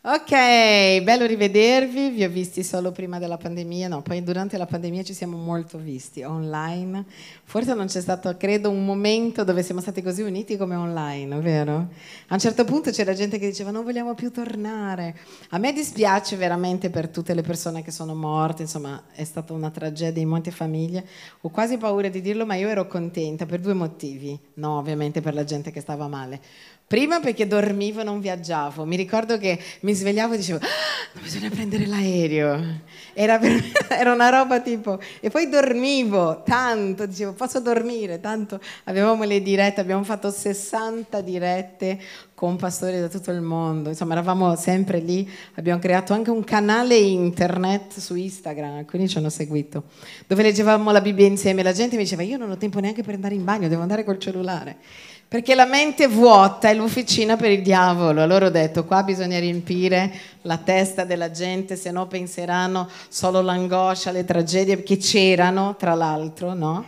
Ok, bello rivedervi, vi ho visti solo prima della pandemia, no, poi durante la pandemia ci siamo molto visti online. Forse non c'è stato, credo, un momento dove siamo stati così uniti come online, vero? A un certo punto c'era gente che diceva non vogliamo più tornare. A me dispiace veramente per tutte le persone che sono morte, insomma è stata una tragedia in molte famiglie. Ho quasi paura di dirlo, ma io ero contenta per due motivi. No, ovviamente per la gente che stava male. Prima perché dormivo e non viaggiavo. Mi ricordo che mi svegliavo e dicevo, ah, bisogna prendere l'aereo. Era, per, era, una roba tipo... E poi dormivo tanto, dicevo, posso dormire? Tanto avevamo le dirette, abbiamo fatto 60 dirette con pastori da tutto il mondo. Insomma, eravamo sempre lì. Abbiamo creato anche un canale internet su Instagram, alcuni ci hanno seguito, dove leggevamo la Bibbia insieme. La gente mi diceva, io non ho tempo neanche per andare in bagno, devo andare col cellulare. Perché la mente vuota è l'officina per il diavolo. Allora ho detto, qua bisogna riempire la testa della gente, se no penseranno solo l'angoscia, le tragedie che c'erano, tra l'altro, no?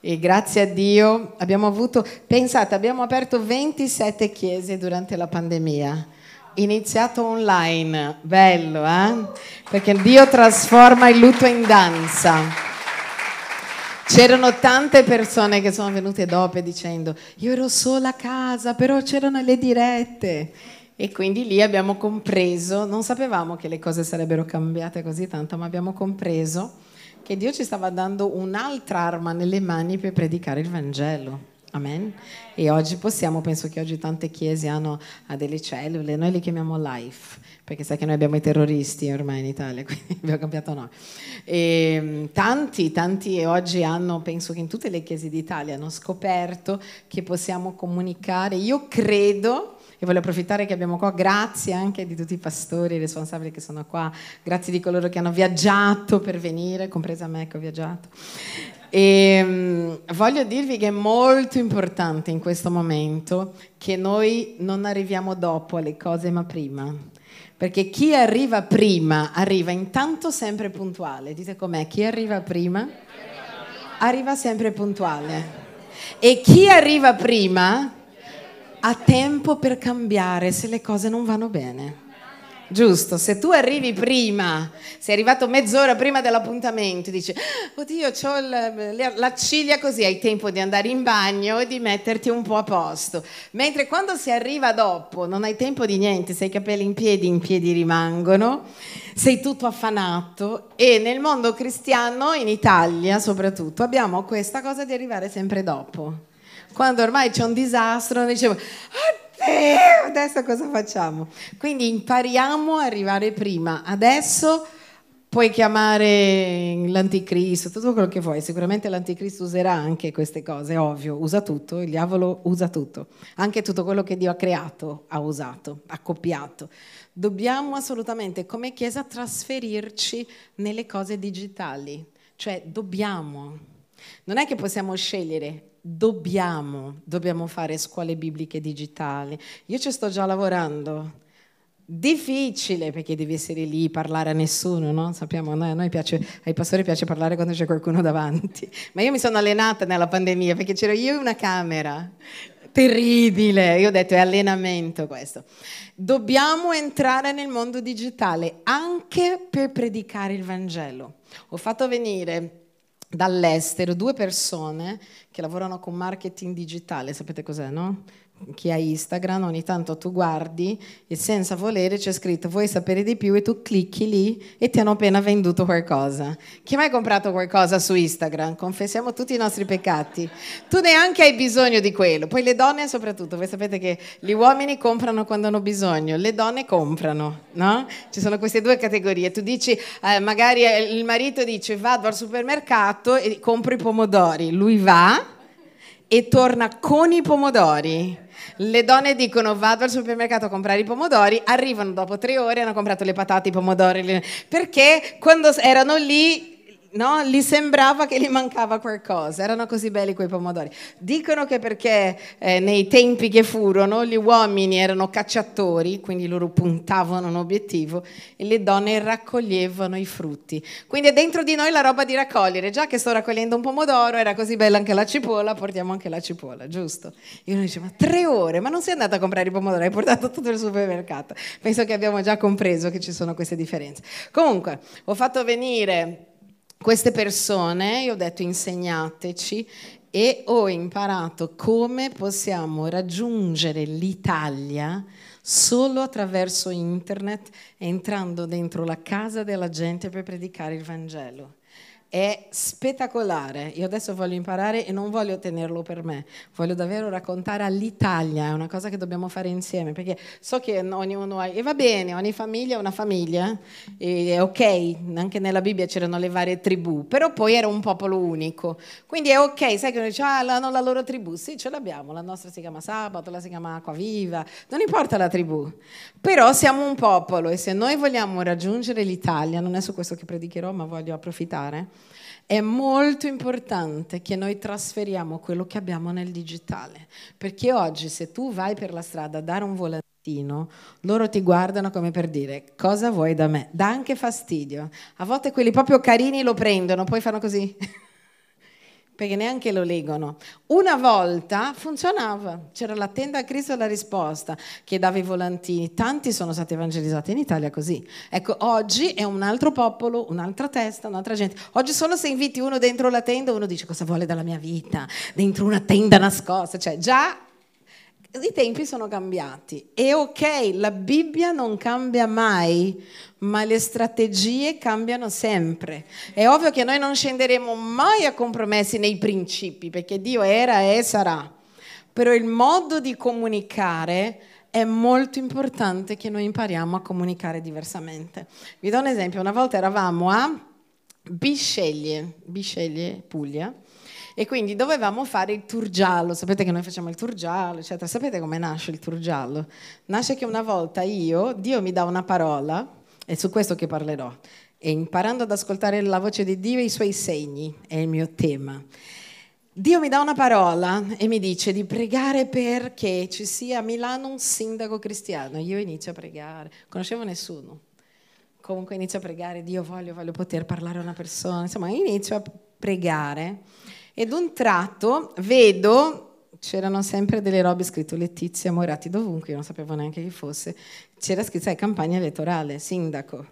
E grazie a Dio abbiamo avuto, pensate, abbiamo aperto 27 chiese durante la pandemia. Iniziato online, bello, eh? Perché Dio trasforma il lutto in danza. C'erano tante persone che sono venute dopo dicendo io ero sola a casa, però c'erano le dirette. E quindi lì abbiamo compreso, non sapevamo che le cose sarebbero cambiate così tanto, ma abbiamo compreso che Dio ci stava dando un'altra arma nelle mani per predicare il Vangelo. Amen. E oggi possiamo, penso che oggi tante chiese hanno delle cellule, noi le chiamiamo life, perché sai che noi abbiamo i terroristi ormai in Italia, quindi abbiamo cambiato noi. E ehm, tanti, tanti oggi hanno, penso che in tutte le chiese d'Italia hanno scoperto che possiamo comunicare. Io credo e voglio approfittare che abbiamo qua, grazie anche di tutti i pastori i responsabili che sono qua, grazie di coloro che hanno viaggiato per venire, compresa me che ho viaggiato. E um, voglio dirvi che è molto importante in questo momento che noi non arriviamo dopo alle cose ma prima. Perché chi arriva prima arriva intanto sempre puntuale. Dite com'è? Chi arriva prima arriva sempre puntuale. E chi arriva prima ha tempo per cambiare se le cose non vanno bene. Giusto, se tu arrivi prima, sei arrivato mezz'ora prima dell'appuntamento, dici, oddio, ho la, ciglia così, hai tempo di andare in bagno e di metterti un po' a posto. Mentre quando si arriva dopo, non hai tempo di niente, sei i capelli in piedi, in piedi rimangono, sei tutto affanato e nel mondo cristiano, in Italia soprattutto, abbiamo questa cosa di arrivare sempre dopo. Quando ormai c'è un disastro, dicevo, oddio, adesso cosa facciamo? Quindi impariamo a arrivare prima. Adesso puoi chiamare l'anticristo, tutto quello che vuoi. Sicuramente l'anticristo userà anche queste cose, ovvio, usa tutto, il diavolo usa tutto. Anche tutto quello che Dio ha creato ha usato, ha copiato. Dobbiamo assolutamente come Chiesa trasferirci nelle cose digitali, cioè dobbiamo. Non è che possiamo scegliere dobbiamo, dobbiamo fare scuole bibliche digitali. Io ci sto già lavorando. Difficile perché devi essere lì, parlare a nessuno, no? Sappiamo, a noi piace, ai pastori piace parlare quando c'è qualcuno davanti. Ma io mi sono allenata nella pandemia perché c'ero io e una camera Terribile, io ho detto è allenamento questo. Dobbiamo entrare nel mondo digitale anche per predicare il Vangelo. Ho fatto venire dall'estero due persone che lavorano con marketing digitale, sapete cos'è, no? Chi ha Instagram, ogni tanto tu guardi e senza volere c'è scritto vuoi sapere di più e tu clicchi lì e ti hanno appena venduto qualcosa. Chi ha mai comprato qualcosa su Instagram? Confessiamo tutti i nostri peccati. Tu neanche hai bisogno di quello. Poi le donne soprattutto, voi sapete che gli uomini comprano quando hanno bisogno, le donne comprano, no? Ci sono queste due categorie. Tu dici, eh, magari il marito dice vado al supermercato e compro i pomodori. Lui va e torna con i pomodori le donne dicono vado al supermercato a comprare i pomodori, arrivano dopo tre ore hanno comprato le patate, i pomodori, perché quando erano lì no? Gli sembrava che gli mancava qualcosa, erano così belli quei pomodori. Dicono che perché eh, nei tempi che furono gli uomini erano cacciatori, quindi loro puntavano un obiettivo e le donne raccoglievano i frutti. Quindi è dentro di noi la roba di raccogliere, già che sto raccogliendo un pomodoro, era così bella anche la cipolla, portiamo anche la cipolla, giusto? Io mi dicevo, ma tre ore, ma non sei andata a comprare i pomodori, hai portato tutto il supermercato. Penso che abbiamo già compreso che ci sono queste differenze. Comunque, ho fatto venire queste persone, io ho detto insegnateci e ho imparato come possiamo raggiungere l'Italia solo attraverso internet, entrando dentro la casa della gente per predicare il Vangelo è spettacolare. Io adesso voglio imparare e non voglio tenerlo per me, voglio davvero raccontare all'Italia, è una cosa che dobbiamo fare insieme, perché so che ognuno ha, e va bene, ogni famiglia è una famiglia, è ok, anche nella Bibbia c'erano le varie tribù, però poi era un popolo unico, quindi è ok, sai che uno dice, ah, hanno la loro tribù, sì, ce l'abbiamo, la nostra si chiama Sabato, la si chiama Acquaviva, non importa la tribù, però siamo un popolo e se noi vogliamo raggiungere l'Italia, non è su questo che predicherò, ma voglio approfittare, è molto importante che noi trasferiamo quello che abbiamo nel digitale, perché oggi se tu vai per la strada a dare un volantino, loro ti guardano come per dire cosa vuoi da me? Dà anche fastidio. A volte quelli proprio carini lo prendono, poi fanno così. Perché neanche lo leggono. Una volta funzionava, c'era la tenda a Cristo la risposta, che dava i volantini, tanti sono stati evangelizzati in Italia così. Ecco, oggi è un altro popolo, un'altra testa, un'altra gente. Oggi solo se inviti uno dentro la tenda, uno dice cosa vuole dalla mia vita, dentro una tenda nascosta, cioè già i tempi sono cambiati. E ok, la Bibbia non cambia mai, ma le strategie cambiano sempre. È ovvio che noi non scenderemo mai a compromessi nei principi, perché Dio era e sarà. Però il modo di comunicare è molto importante che noi impariamo a comunicare diversamente. Vi do un esempio, una volta eravamo a Bisceglie, Bisceglie, Puglia, e quindi dovevamo fare il tour giallo, sapete che noi facciamo il tour giallo, eccetera. Sapete come nasce il tour giallo? Nasce che una volta io, Dio mi dà una parola, è su questo che parlerò, e imparando ad ascoltare la voce di Dio e i suoi segni, è il mio tema. Dio mi dà una parola e mi dice di pregare perché ci sia a Milano un sindaco cristiano. Io inizio a pregare, conoscevo nessuno. Comunque inizio a pregare, Dio voglio, voglio poter parlare a una persona. Insomma, inizio a pregare ed un tratto vedo, c'erano sempre delle robe scritte Letizia Morati dovunque, io non sapevo neanche chi fosse, c'era scritto, sai, campagna elettorale, sindaco.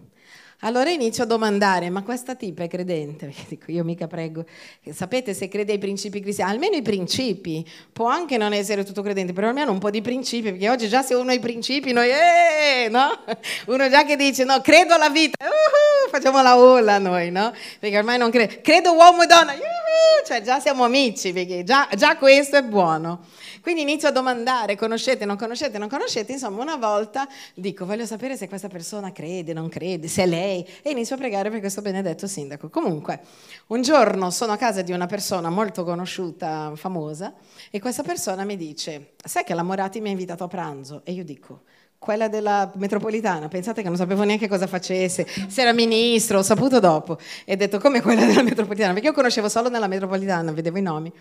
Allora inizio a domandare, ma questa tipa è credente? Perché dico, io mica prego. Sapete se crede ai principi cristiani? Almeno i principi. Può anche non essere tutto credente, però almeno un po' di principi, perché oggi già se uno ha i principi, noi, eh, no? Uno già che dice, no, credo alla vita, uh-huh, facciamo la ola noi, no? Perché ormai non credo. Credo uomo e donna, uh-huh, cioè già siamo amici, perché già, già questo è buono. Quindi inizio a domandare, conoscete, non conoscete, non conoscete, insomma una volta dico voglio sapere se questa persona crede, non crede, se è lei e inizio a pregare per questo benedetto sindaco. Comunque, un giorno sono a casa di una persona molto conosciuta, famosa, e questa persona mi dice, sai che la Morati mi ha invitato a pranzo? E io dico, quella della metropolitana, pensate che non sapevo neanche cosa facesse, se era ministro, ho saputo dopo. E ho detto come quella della metropolitana, perché io conoscevo solo nella metropolitana, vedevo i nomi.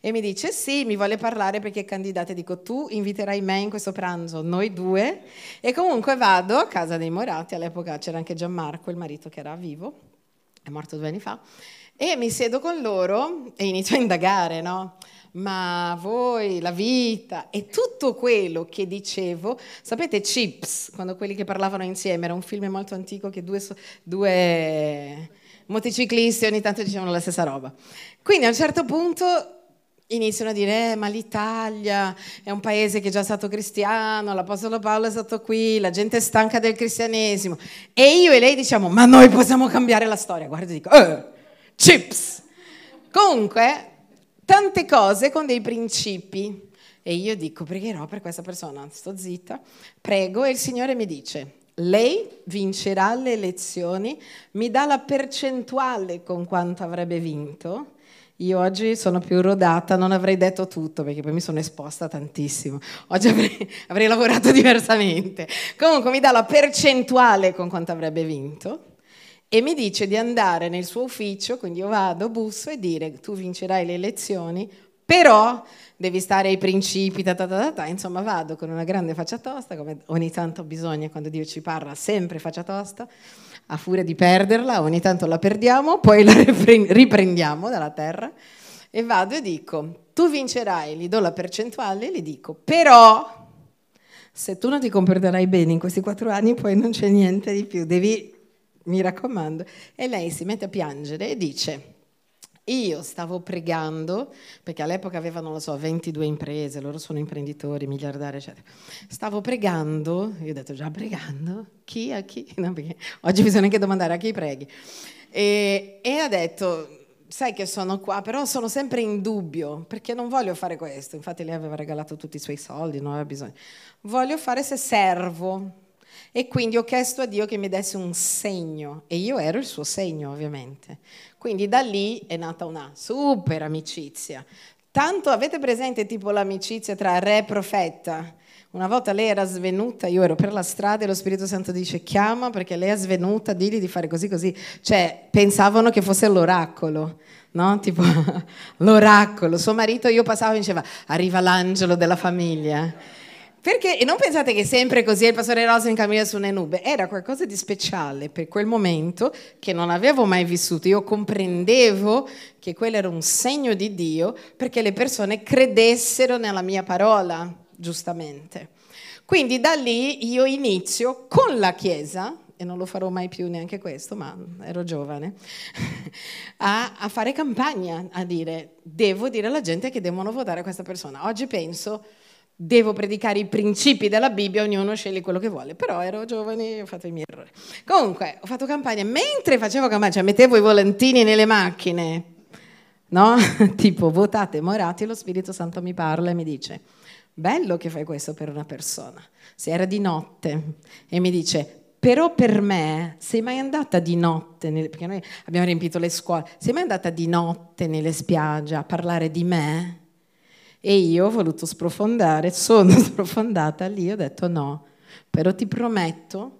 E mi dice sì, mi vuole parlare perché è candidata. Dico tu inviterai me in questo pranzo, noi due. E comunque vado a casa dei Morati, all'epoca c'era anche Gianmarco, il marito che era vivo, è morto due anni fa, e mi siedo con loro e inizio a indagare, no? Ma voi, la vita e tutto quello che dicevo, sapete Chips, quando quelli che parlavano insieme, era un film molto antico che due, due motociclisti ogni tanto dicevano la stessa roba. Quindi a un certo punto iniziano a dire eh, ma l'Italia è un paese che è già stato cristiano, l'Apostolo Paolo è stato qui, la gente è stanca del cristianesimo e io e lei diciamo ma noi possiamo cambiare la storia, guarda dico, eh, chips! Comunque, tante cose con dei principi e io dico pregherò per questa persona, sto zitta, prego e il Signore mi dice lei vincerà le elezioni, mi dà la percentuale con quanto avrebbe vinto io oggi sono più rodata, non avrei detto tutto perché poi mi sono esposta tantissimo. Oggi avrei, avrei lavorato diversamente. Comunque mi dà la percentuale con quanto avrebbe vinto e mi dice di andare nel suo ufficio, quindi io vado, busso e dire tu vincerai le elezioni, però devi stare ai principi, ta, ta, ta, insomma vado con una grande faccia tosta, come ogni tanto bisogna quando Dio ci parla, sempre faccia tosta a furia di perderla, ogni tanto la perdiamo, poi la riprendiamo dalla terra e vado e dico, tu vincerai, gli do la percentuale e gli dico, però se tu non ti comporterai bene in questi quattro anni poi non c'è niente di più, devi, mi raccomando. E lei si mette a piangere e dice, io stavo pregando, perché all'epoca avevano, lo so, 22 imprese, loro sono imprenditori, miliardari, eccetera. Stavo pregando, io ho detto già pregando, chi a chi? No, oggi bisogna anche domandare a chi preghi. E, e ha detto, sai che sono qua, però sono sempre in dubbio, perché non voglio fare questo. Infatti lei aveva regalato tutti i suoi soldi, non aveva bisogno. Voglio fare se servo. E quindi ho chiesto a Dio che mi desse un segno, e io ero il suo segno, ovviamente. Quindi da lì è nata una super amicizia. Tanto avete presente tipo l'amicizia tra re e profeta? Una volta lei era svenuta, io ero per la strada e lo Spirito Santo dice chiama perché lei è svenuta, digli di fare così così. Cioè, pensavano che fosse l'oracolo, no? Tipo l'oracolo. Suo marito, io passavo e diceva arriva l'angelo della famiglia. Perché, e non pensate che sempre così il pastore Rosa in cammina su una nube, era qualcosa di speciale per quel momento che non avevo mai vissuto. Io comprendevo che quello era un segno di Dio perché le persone credessero nella mia parola, giustamente. Quindi da lì io inizio con la Chiesa, e non lo farò mai più neanche questo, ma ero giovane, a, a, fare campagna, a dire, devo dire alla gente che devono votare questa persona. Oggi penso, devo predicare i principi della Bibbia, ognuno sceglie quello che vuole, però ero giovane e ho fatto i miei errori. Comunque, ho fatto campagna, mentre facevo campagna, cioè mettevo i volantini nelle macchine, no? tipo votate Morati, lo Spirito Santo mi parla e mi dice, bello che fai questo per una persona. Se era di notte e mi dice, però per me, sei mai andata di notte, nelle, perché noi abbiamo riempito le scuole, sei mai andata di notte nelle spiagge a parlare di me? E io ho voluto sprofondare, sono sprofondata lì, ho detto no, però ti prometto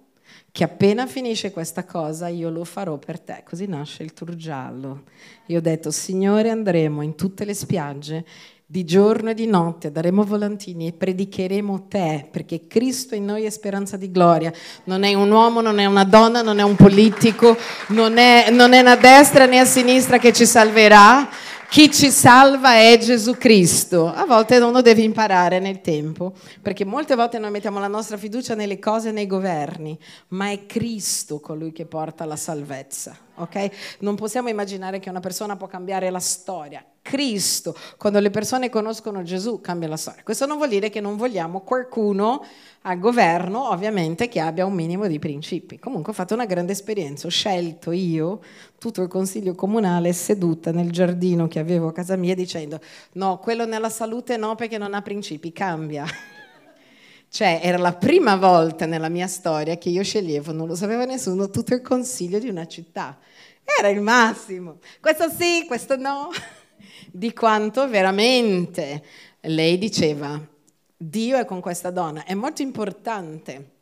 che appena finisce questa cosa io lo farò per te. Così nasce il tour giallo. Io ho detto, Signore, andremo in tutte le spiagge di giorno e di notte, daremo volantini e predicheremo te, perché Cristo in noi è speranza di gloria. Non è un uomo, non è una donna, non è un politico, non è, non è a destra né a sinistra che ci salverà, chi ci salva è Gesù Cristo. A volte uno deve imparare nel tempo, perché molte volte noi mettiamo la nostra fiducia nelle cose e nei governi, ma è Cristo colui che porta la salvezza. Okay? Non possiamo immaginare che una persona può cambiare la storia. Cristo, quando le persone conoscono Gesù, cambia la storia. Questo non vuol dire che non vogliamo qualcuno al governo, ovviamente, che abbia un minimo di principi. Comunque ho fatto una grande esperienza, ho scelto io tutto il consiglio comunale seduta nel giardino che avevo a casa mia dicendo no, quello nella salute no perché non ha principi, cambia. Cioè, era la prima volta nella mia storia che io sceglievo, non lo sapeva nessuno, tutto il consiglio di una città. Era il massimo. Questo sì, questo no. Di quanto veramente lei diceva, Dio è con questa donna. È molto importante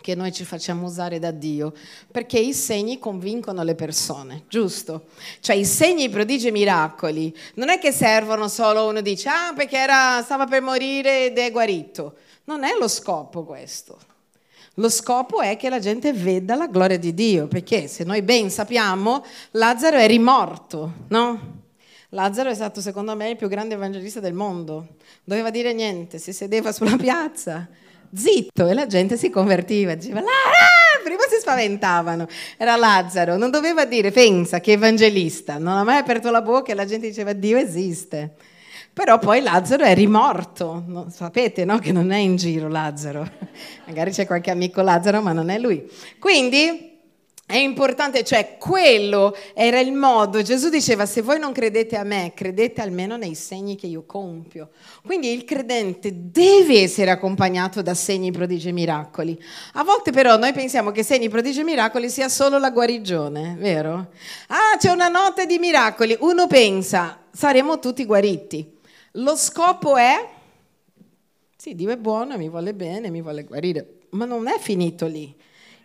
che noi ci facciamo usare da Dio, perché i segni convincono le persone, giusto? Cioè i segni, i prodigi e i miracoli non è che servono solo uno dice ah perché era, stava per morire ed è guarito. Non è lo scopo questo. Lo scopo è che la gente veda la gloria di Dio, perché se noi ben sappiamo Lazzaro è rimorto, no? Lazzaro è stato secondo me il più grande evangelista del mondo. Doveva dire niente, si sedeva sulla piazza, zitto, e la gente si convertiva, diceva, ah, prima si spaventavano, era Lazzaro, non doveva dire, pensa che evangelista, non ha mai aperto la bocca e la gente diceva, Dio esiste. Però poi Lazzaro è rimorto, no, sapete no? che non è in giro Lazzaro, magari c'è qualche amico Lazzaro ma non è lui. Quindi è importante, cioè quello era il modo, Gesù diceva se voi non credete a me, credete almeno nei segni che io compio. Quindi il credente deve essere accompagnato da segni, prodigi e miracoli. A volte però noi pensiamo che segni, prodigi e miracoli sia solo la guarigione, vero? Ah, c'è una notte di miracoli, uno pensa saremo tutti guariti. Lo scopo è, sì, Dio è buono, mi vuole bene, mi vuole guarire, ma non è finito lì.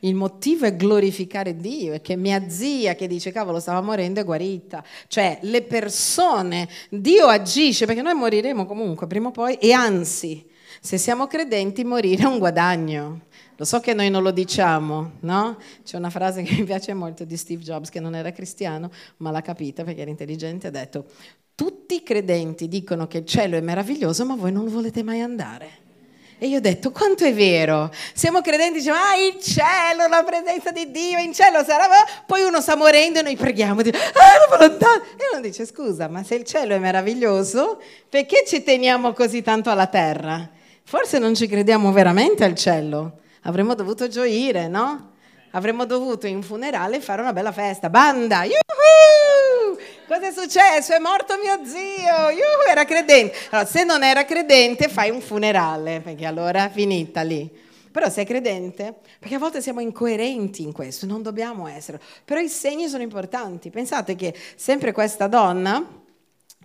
Il motivo è glorificare Dio, è che mia zia che dice cavolo stava morendo è guarita. Cioè le persone, Dio agisce perché noi moriremo comunque prima o poi e anzi, se siamo credenti morire è un guadagno. Lo so che noi non lo diciamo, no? C'è una frase che mi piace molto di Steve Jobs che non era cristiano, ma l'ha capita perché era intelligente, ha detto tutti i credenti dicono che il cielo è meraviglioso, ma voi non volete mai andare. E io ho detto, quanto è vero? Siamo credenti, diciamo, ah, il cielo, la presenza di Dio, in cielo sarà... Poi uno sta morendo e noi preghiamo, dico, ah, la volontà. E uno dice, scusa, ma se il cielo è meraviglioso, perché ci teniamo così tanto alla terra? Forse non ci crediamo veramente al cielo. Avremmo dovuto gioire, no? Avremmo dovuto in funerale fare una bella festa. Banda, yuhu! Cosa è successo? È morto mio zio, yuhu, era credente. Allora, se non era credente, fai un funerale, perché allora è finita lì. Però sei credente, perché a volte siamo incoerenti in questo, non dobbiamo essere. Però i segni sono importanti. Pensate che sempre questa donna,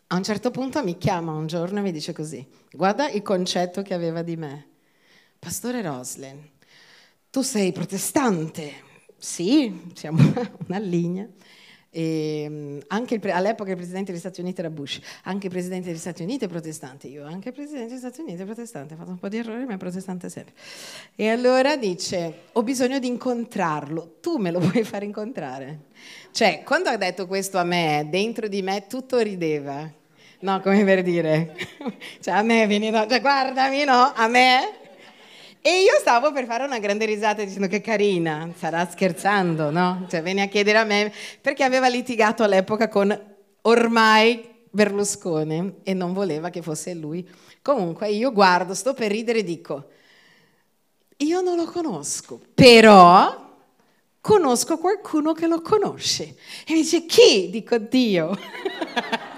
a un certo punto mi chiama un giorno e mi dice così, guarda il concetto che aveva di me. Pastore Roslin, tu sei protestante? Sì, siamo una linea. E anche il, all'epoca il presidente degli Stati Uniti era Bush, anche il presidente degli Stati Uniti è protestante, io anche il presidente degli Stati Uniti è protestante, ha fatto un po' di errori ma è protestante sempre. E allora dice, ho bisogno di incontrarlo, tu me lo puoi far incontrare. Cioè, quando ha detto questo a me, dentro di me tutto rideva, no, come per dire, cioè a me vieni, cioè guardami, no, a me e io stavo per fare una grande risata dicendo che carina, sarà scherzando, no? Cioè vieni a chiedere a me, perché aveva litigato all'epoca con ormai Berlusconi e non voleva che fosse lui. Comunque io guardo, sto per ridere e dico, io non lo conosco, però conosco qualcuno che lo conosce. E mi dice, chi? Dico, Dio.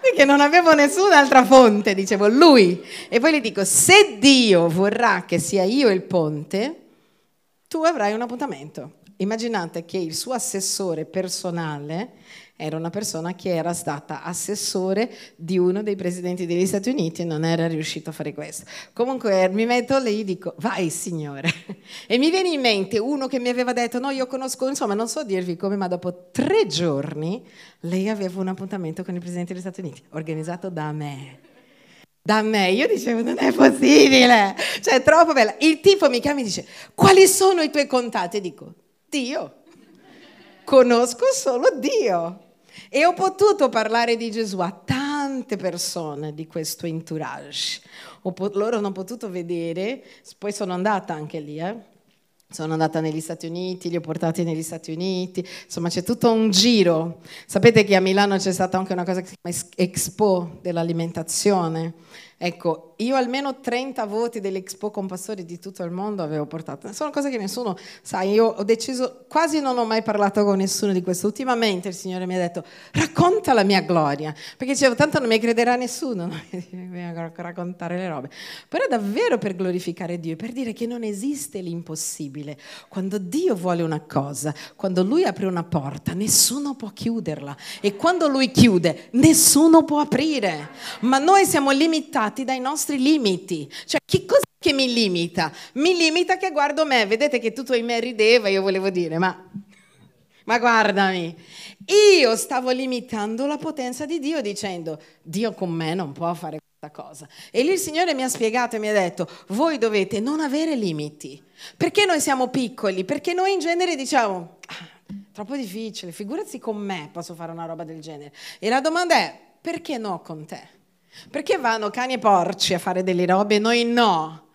perché non avevo nessun'altra fonte, dicevo lui. E poi gli dico, se Dio vorrà che sia io il ponte, tu avrai un appuntamento. Immaginate che il suo assessore personale era una persona che era stata assessore di uno dei presidenti degli Stati Uniti e non era riuscito a fare questo. Comunque mi metto lì e dico, vai signore. E mi viene in mente uno che mi aveva detto, no, io conosco, insomma, non so dirvi come, ma dopo tre giorni lei aveva un appuntamento con il presidente degli Stati Uniti, organizzato da me da me. Io dicevo, non è possibile, cioè è troppo bella. Il tipo mi chiama e dice, quali sono i tuoi contatti? E dico, Dio. Conosco solo Dio. E ho potuto parlare di Gesù a tante persone di questo entourage. Loro hanno potuto vedere, poi sono andata anche lì, eh? sono andata negli Stati Uniti, li ho portati negli Stati Uniti, insomma c'è tutto un giro. Sapete che a Milano c'è stata anche una cosa che si chiama Expo dell'alimentazione Ecco, io almeno 30 voti dell'Expo con pastori di tutto il mondo avevo portato. Sono cose che nessuno sa. Io ho deciso, quasi non ho mai parlato con nessuno di questo. Ultimamente il Signore mi ha detto, racconta la mia gloria. Perché dicevo, tanto non mi crederà nessuno, no? raccontare le robe. Però davvero per glorificare Dio, per dire che non esiste l'impossibile. Quando Dio vuole una cosa, quando Lui apre una porta, nessuno può chiuderla. E quando Lui chiude, nessuno può aprire. Ma noi siamo limitati limitati dai nostri limiti. Cioè, che cosa che mi limita? Mi limita che guardo me, vedete che tutto in me rideva, io volevo dire, ma, ma guardami. Io stavo limitando la potenza di Dio dicendo, Dio con me non può fare questa cosa. E lì il Signore mi ha spiegato e mi ha detto, voi dovete non avere limiti. Perché noi siamo piccoli? Perché noi in genere diciamo, ah, troppo difficile, figurati con me posso fare una roba del genere. E la domanda è, perché no con te? Perché vanno cani e porci a fare delle robe e noi no?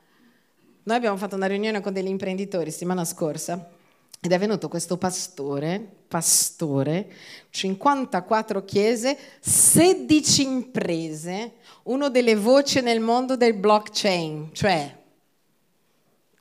Noi abbiamo fatto una riunione con degli imprenditori settimana scorsa ed è venuto questo pastore, pastore, 54 chiese, 16 imprese, uno delle voci nel mondo del blockchain, cioè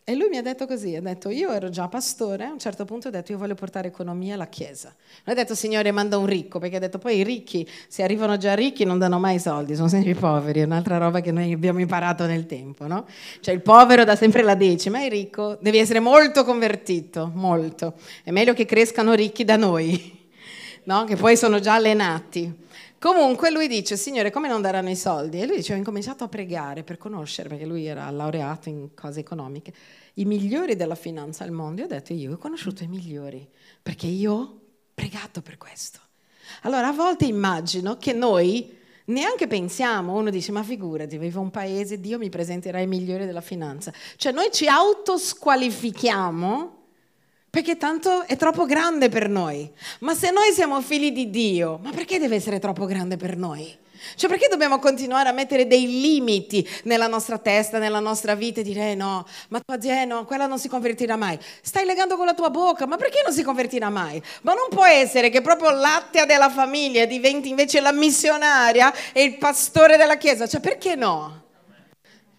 e lui mi ha detto così, ha detto io ero già pastore, a un certo punto ho detto io voglio portare economia alla Chiesa. Non ha detto Signore manda un ricco, perché ha detto poi i ricchi, se arrivano già ricchi non danno mai soldi, sono sempre i poveri, è un'altra roba che noi abbiamo imparato nel tempo, no? Cioè il povero dà sempre la decima, il ricco devi essere molto convertito, molto. È meglio che crescano ricchi da noi, no? Che poi sono già allenati. Comunque lui dice, Signore, come non daranno i soldi? E lui dice, ho incominciato a pregare per conoscere, perché lui era laureato in cose economiche, i migliori della finanza al mondo. E ho detto, io ho conosciuto i migliori, perché io ho pregato per questo. Allora a volte immagino che noi neanche pensiamo, uno dice, ma figurati, vivo un paese, Dio mi presenterà i migliori della finanza. Cioè noi ci autosqualifichiamo perché tanto è troppo grande per noi. Ma se noi siamo figli di Dio, ma perché deve essere troppo grande per noi? Cioè perché dobbiamo continuare a mettere dei limiti nella nostra testa, nella nostra vita e dire eh no, ma tua zia no, quella non si convertirà mai. Stai legando con la tua bocca, ma perché non si convertirà mai? Ma non può essere che proprio l'attea della famiglia diventi invece la missionaria e il pastore della chiesa, cioè perché no?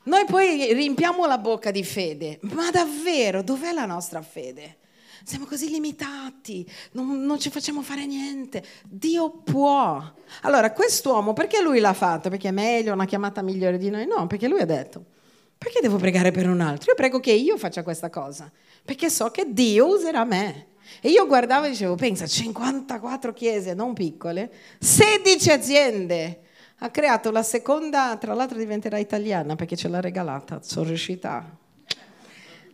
Noi poi riempiamo la bocca di fede, ma davvero dov'è la nostra fede? Siamo così limitati, non, non, ci facciamo fare niente. Dio può. Allora, quest'uomo, perché lui l'ha fatto? Perché è meglio, una chiamata migliore di noi? No, perché lui ha detto, perché devo pregare per un altro? Io prego che io faccia questa cosa, perché so che Dio userà me. E io guardavo e dicevo, pensa, 54 chiese, non piccole, 16 aziende. Ha creato la seconda, tra l'altro diventerà italiana perché ce l'ha regalata, sono riuscita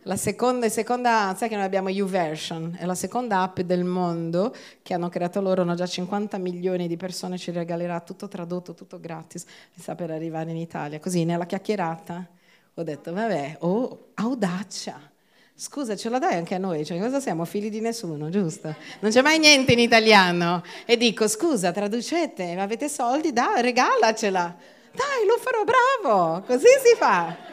la seconda, seconda, sai che noi abbiamo YouVersion, è la seconda app del mondo che hanno creato loro, hanno già 50 milioni di persone, ci regalerà tutto tradotto, tutto gratis, sta per arrivare in Italia. Così nella chiacchierata ho detto, vabbè, oh, audacia. Scusa, ce la dai anche a noi? Cioè, cosa siamo? Figli di nessuno, giusto? Non c'è mai niente in italiano. E dico, scusa, traducete, avete soldi? Dai, regalacela. Dai, lo farò, bravo. Così si fa.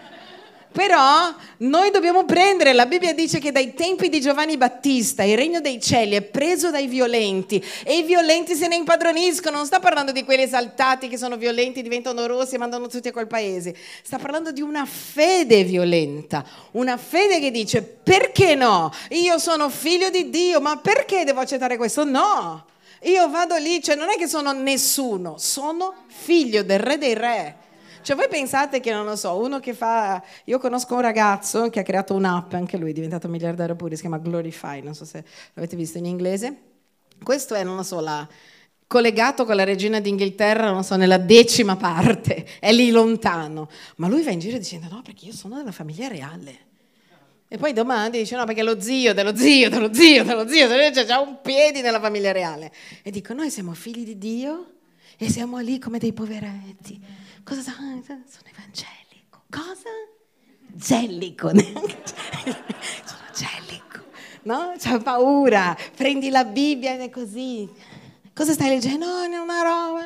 Però noi dobbiamo prendere, la Bibbia dice che dai tempi di Giovanni Battista il regno dei cieli è preso dai violenti e i violenti se ne impadroniscono, non sta parlando di quelli esaltati che sono violenti, diventano rossi e mandano tutti a quel paese, sta parlando di una fede violenta, una fede che dice perché no? Io sono figlio di Dio, ma perché devo accettare questo? No! Io vado lì, cioè non è che sono nessuno, sono figlio del re dei re. Cioè voi pensate che, non lo so, uno che fa... Io conosco un ragazzo che ha creato un'app, anche lui è diventato miliardario pure, si chiama Glorify, non so se l'avete visto in inglese. Questo è, non lo so, la, collegato con la regina d'Inghilterra, non so, nella decima parte, è lì lontano. Ma lui va in giro dicendo no, perché io sono della famiglia reale. E poi domandi, dice no, perché lo zio, dello zio, dello zio, dello zio, c'è già un piedi nella famiglia reale. E dico, noi siamo figli di Dio e siamo lì come dei poveretti Cosa sono? Sono evangelico. Cosa? Gellico. sono gellico. No? C'ha paura. Prendi la Bibbia ed è così. Cosa stai leggendo? No, è una roba.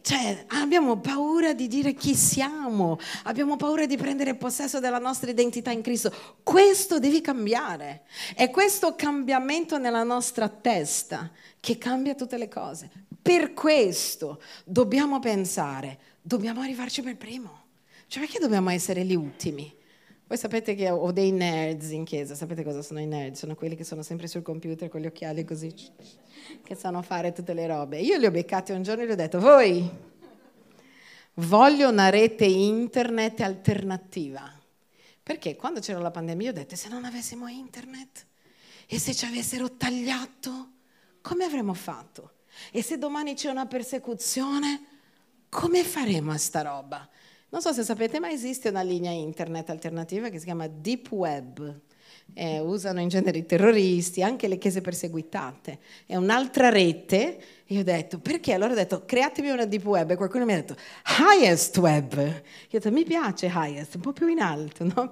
Cioè, abbiamo paura di dire chi siamo, abbiamo paura di prendere possesso della nostra identità in Cristo. Questo devi cambiare. È questo cambiamento nella nostra testa che cambia tutte le cose. Per questo dobbiamo pensare, dobbiamo arrivarci per primo. Cioè perché dobbiamo essere gli ultimi? Voi sapete che ho dei nerds in chiesa, sapete cosa sono i nerds? Sono quelli che sono sempre sul computer con gli occhiali così, che sanno fare tutte le robe. Io li ho beccati un giorno e gli ho detto, voi voglio una rete internet alternativa. Perché quando c'era la pandemia ho detto, se non avessimo internet e se ci avessero tagliato, come avremmo fatto? E se domani c'è una persecuzione, come faremo a sta roba? Non so se sapete, ma esiste una linea internet alternativa che si chiama Deep Web. Eh, usano in genere i terroristi, anche le chiese perseguitate. È un'altra rete. Io ho detto, perché? Allora ho detto, createvi una deep web. E qualcuno mi ha detto, highest web. Io ho detto, mi piace highest, un po' più in alto. No?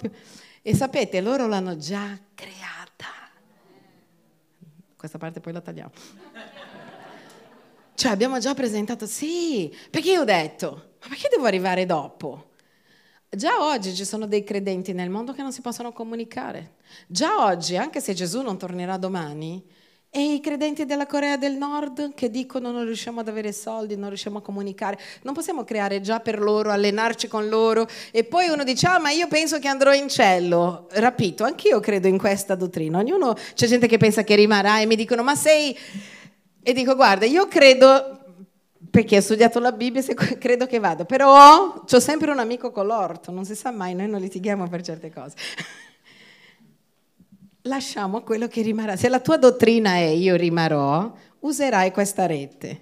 E sapete, loro l'hanno già creata. Questa parte poi la tagliamo. Cioè abbiamo già presentato, sì, perché io ho detto, ma perché devo arrivare dopo? Già oggi ci sono dei credenti nel mondo che non si possono comunicare. Già oggi, anche se Gesù non tornerà domani, e i credenti della Corea del Nord che dicono non riusciamo ad avere soldi, non riusciamo a comunicare, non possiamo creare già per loro, allenarci con loro e poi uno dice ah ma io penso che andrò in cielo, rapito, anch'io credo in questa dottrina, ognuno, c'è gente che pensa che rimarrà e mi dicono ma sei, e dico guarda io credo perché ho studiato la Bibbia credo che vado, però ho sempre un amico con l'orto, non si sa mai, noi non litighiamo per certe cose lasciamo quello che rimarrà. Se la tua dottrina è io rimarrò, userai questa rete.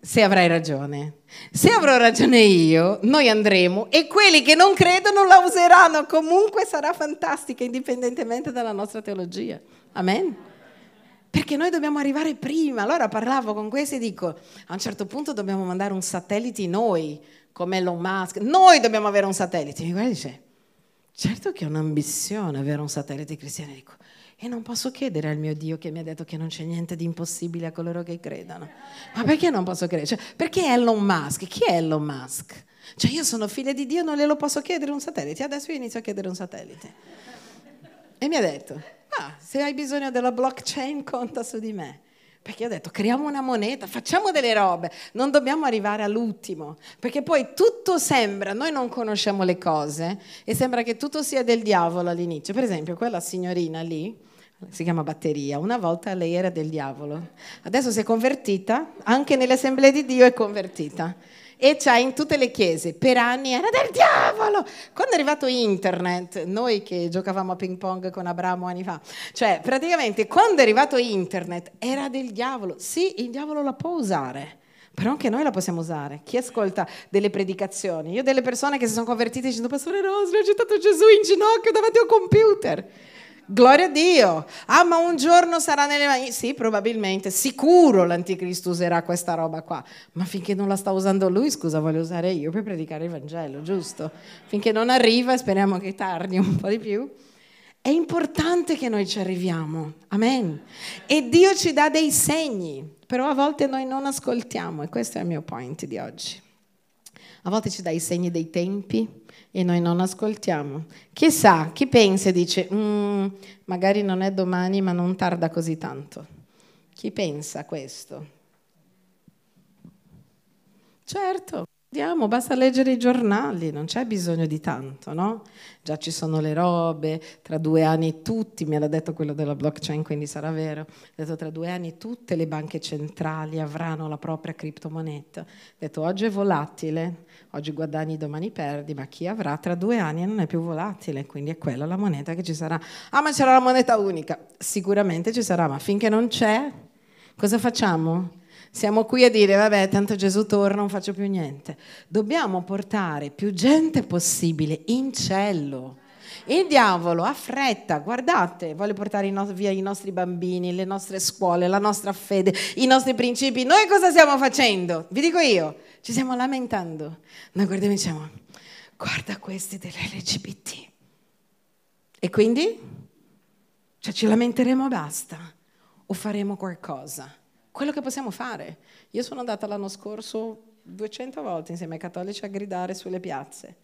Se avrai ragione. Se avrò ragione io, noi andremo e quelli che non credono la useranno. Comunque sarà fantastica, indipendentemente dalla nostra teologia. Amen. Perché noi dobbiamo arrivare prima. Allora parlavo con questi e dico, a un certo punto dobbiamo mandare un satellite noi, come Elon Musk. Noi dobbiamo avere un satellite. Mi guarda e dice, certo che è un'ambizione avere un satellite cristiano. Dico, e non posso chiedere al mio Dio che mi ha detto che non c'è niente di impossibile a coloro che credono. Ma perché non posso credere? Cioè, perché Elon Musk? Chi è Elon Musk? Cioè io sono figlia di Dio, non glielo posso chiedere un satellite. Adesso io inizio a chiedere un satellite. E mi ha detto, ah, se hai bisogno della blockchain conta su di me. Perché ho detto, creiamo una moneta, facciamo delle robe, non dobbiamo arrivare all'ultimo, perché poi tutto sembra, noi non conosciamo le cose e sembra che tutto sia del diavolo all'inizio. Per esempio, quella signorina lì, si chiama batteria, una volta lei era del diavolo, adesso si è convertita, anche nelle assemblee di Dio è convertita e c'ha in tutte le chiese, per anni era del diavolo. Quando è arrivato internet, noi che giocavamo a ping pong con Abramo anni fa, cioè praticamente quando è arrivato internet era del diavolo, sì il diavolo la può usare. Però anche noi la possiamo usare. Chi ascolta delle predicazioni? Io delle persone che si sono convertite dicendo, Pastore Rosli, ho gettato Gesù in ginocchio davanti a un computer. Gloria a Dio. Ah, ma un giorno sarà nelle mani. Sì, probabilmente. Sicuro l'anticristo userà questa roba qua. Ma finché non la sta usando lui, scusa, voglio usare io per predicare il Vangelo, giusto? Finché non arriva, speriamo che tardi un po' di più. È importante che noi ci arriviamo. Amen. E Dio ci dà dei segni, però a volte noi non ascoltiamo e questo è il mio point di oggi. A volte ci dà i segni dei tempi, e noi non ascoltiamo. Chissà, chi pensa e dice, mm, magari non è domani, ma non tarda così tanto. Chi pensa questo? Certo, Andiamo, basta leggere i giornali, non c'è bisogno di tanto, no? Già ci sono le robe, tra due anni tutti, me l'ha detto quello della blockchain, quindi sarà vero, ha detto tra due anni tutte le banche centrali avranno la propria criptomoneta. Ha detto oggi è volatile, oggi guadagni, domani perdi, ma chi avrà tra due anni non è più volatile, quindi è quella la moneta che ci sarà. Ah, ma c'era la moneta unica, sicuramente ci sarà, ma finché non c'è, cosa facciamo? Siamo qui a dire, vabbè, tanto Gesù torna, non faccio più niente. Dobbiamo portare più gente possibile in cielo. Il diavolo ha fretta, guardate, vuole portare via i nostri bambini, le nostre scuole, la nostra fede, i nostri principi. Noi cosa stiamo facendo? Vi dico io, ci stiamo lamentando. Noi guardiamo e diciamo, guarda questi dell'LGBT. E quindi? Cioè ci lamenteremo e basta? O faremo qualcosa? quello che possiamo fare. Io sono andata l'anno scorso 200 volte insieme ai cattolici a gridare sulle piazze.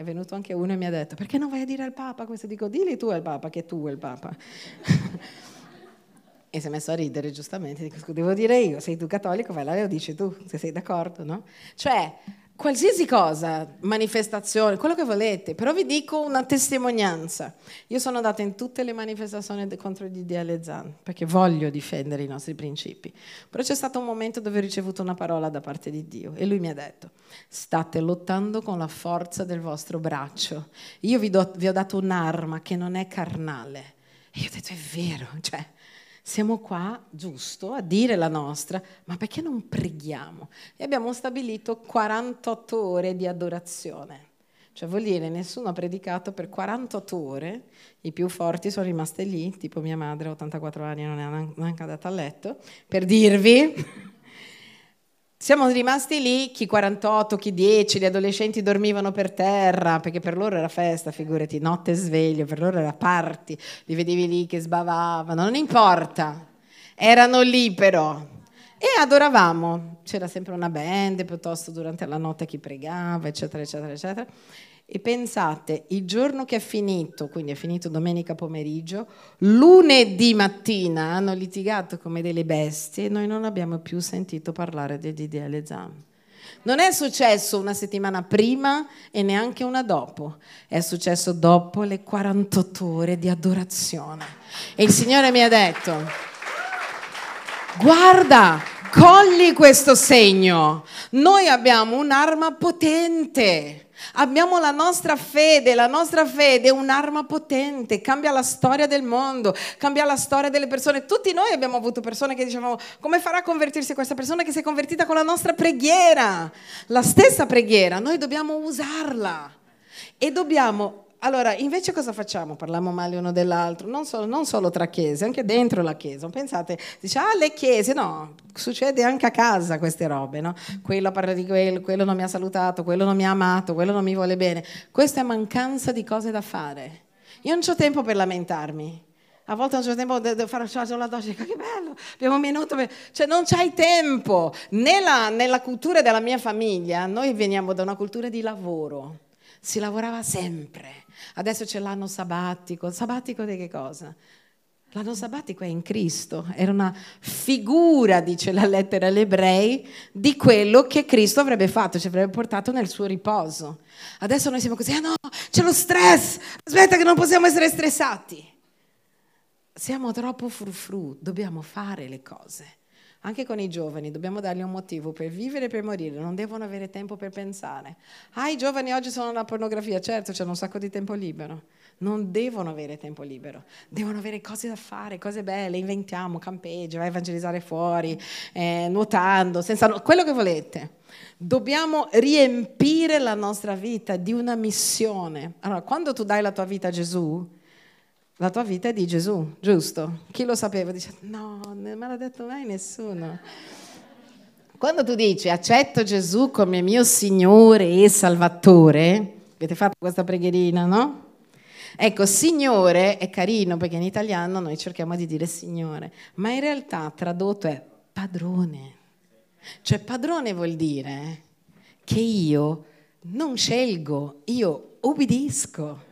È venuto anche uno e mi ha detto, perché non vai a dire al Papa questo? Dico, dilli tu al Papa che tu è il Papa. e si è messo a ridere, giustamente. Dico, devo dire io, sei tu cattolico, vai là e lo dici tu, se sei d'accordo, no? Cioè, qualsiasi cosa, manifestazione, quello che volete, però vi dico una testimonianza. Io sono andata in tutte le manifestazioni contro il DDL Zan perché voglio difendere i nostri principi. Però c'è stato un momento dove ho ricevuto una parola da parte di Dio e lui mi ha detto, state lottando con la forza del vostro braccio. Io vi, do, vi ho dato un'arma che non è carnale. E io ho detto, è vero, cioè siamo qua, giusto, a dire la nostra, ma perché non preghiamo? E abbiamo stabilito 48 ore di adorazione. Cioè vuol dire nessuno ha predicato per 48 ore, i più forti sono rimasti lì, tipo mia madre, 84 anni, non è neanche andata a letto, per dirvi siamo rimasti lì, chi 48, chi 10, gli adolescenti dormivano per terra, perché per loro era festa, figurati, notte sveglio, per loro era party, li vedevi lì che sbavavano, non importa, erano lì però. E adoravamo, c'era sempre una band, piuttosto durante la notte chi pregava, eccetera, eccetera, eccetera. E pensate, il giorno che è finito, quindi è finito domenica pomeriggio, lunedì mattina hanno litigato come delle bestie e noi non abbiamo più sentito parlare di DDL Zam. Non è successo una settimana prima e neanche una dopo, è successo dopo le 48 ore di adorazione. E il Signore mi ha detto, guarda, cogli questo segno, noi abbiamo un'arma potente Abbiamo la nostra fede, la nostra fede è un'arma potente, cambia la storia del mondo, cambia la storia delle persone. Tutti noi abbiamo avuto persone che dicevano come farà a convertirsi questa persona che si è convertita con la nostra preghiera. La stessa preghiera, noi dobbiamo usarla e dobbiamo allora, invece cosa facciamo? Parliamo male uno dell'altro, non solo, non solo, tra chiese, anche dentro la chiesa. Pensate, dice, ah, le chiese, no, succede anche a casa queste robe, no? Quello parla di quello, quello non mi ha salutato, quello non mi ha amato, quello non mi vuole bene. Questa è mancanza di cose da fare. Io non ho tempo per lamentarmi. A volte non c'è tempo di fare la doccia, che bello, abbiamo un minuto, per... cioè non c'hai tempo. Nella, nella cultura della mia famiglia, noi veniamo da una cultura di lavoro, si lavorava sempre. Adesso c'è l'anno sabbatico. Sabbatico di che cosa? L'anno sabbatico è in Cristo, era una figura, dice la lettera agli ebrei, di quello che Cristo avrebbe fatto, ci avrebbe portato nel suo riposo. Adesso noi siamo così, ah no, c'è lo stress, aspetta che non possiamo essere stressati. Siamo troppo frufru, dobbiamo fare le cose. Anche con i giovani dobbiamo dargli un motivo per vivere e per morire, non devono avere tempo per pensare. Ah, i giovani oggi sono la pornografia, certo, c'è un sacco di tempo libero. Non devono avere tempo libero, devono avere cose da fare, cose belle, inventiamo, campeggi, vai a evangelizzare fuori, eh, nuotando, senza quello che volete. Dobbiamo riempire la nostra vita di una missione. Allora, quando tu dai la tua vita a Gesù, la tua vita è di Gesù, giusto? Chi lo sapeva? Dice, no, non me l'ha detto mai nessuno. Quando tu dici accetto Gesù come mio Signore e Salvatore, avete fatto questa preghierina, no? Ecco, Signore è carino perché in italiano noi cerchiamo di dire Signore, ma in realtà tradotto è padrone. Cioè padrone vuol dire che io non scelgo, io obbedisco.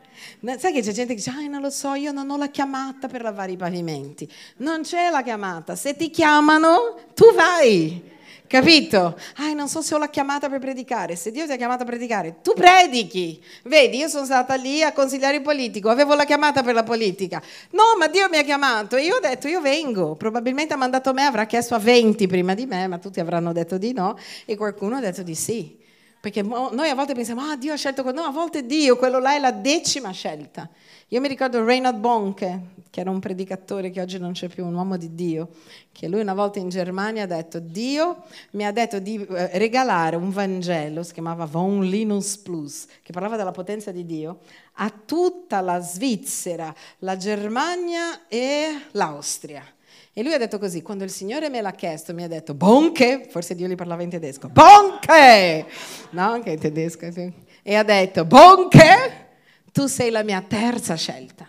Sai che c'è gente che dice, ah, non lo so, io non ho la chiamata per lavare i pavimenti. Non c'è la chiamata. Se ti chiamano, tu vai. Capito? Ah, non so se ho la chiamata per predicare. Se Dio ti ha chiamato a predicare, tu predichi. Vedi, io sono stata lì a consigliare il politico, avevo la chiamata per la politica. No, ma Dio mi ha chiamato e io ho detto, io vengo. Probabilmente ha mandato me, avrà chiesto a 20 prima di me, ma tutti avranno detto di no e qualcuno ha detto di sì. Perché noi a volte pensiamo, ah Dio ha scelto quello, no, a volte Dio, quello là è la decima scelta. Io mi ricordo Reinhard Bonke, che era un predicatore che oggi non c'è più, un uomo di Dio, che lui una volta in Germania ha detto, Dio mi ha detto di eh, regalare un Vangelo, si chiamava Von Linus Plus, che parlava della potenza di Dio, a tutta la Svizzera, la Germania e l'Austria. E lui ha detto così, quando il Signore me l'ha chiesto, mi ha detto, Bonche, forse Dio gli parlava in tedesco, Bonche, no, anche in tedesco, sì. e ha detto, Bonche, tu sei la mia terza scelta.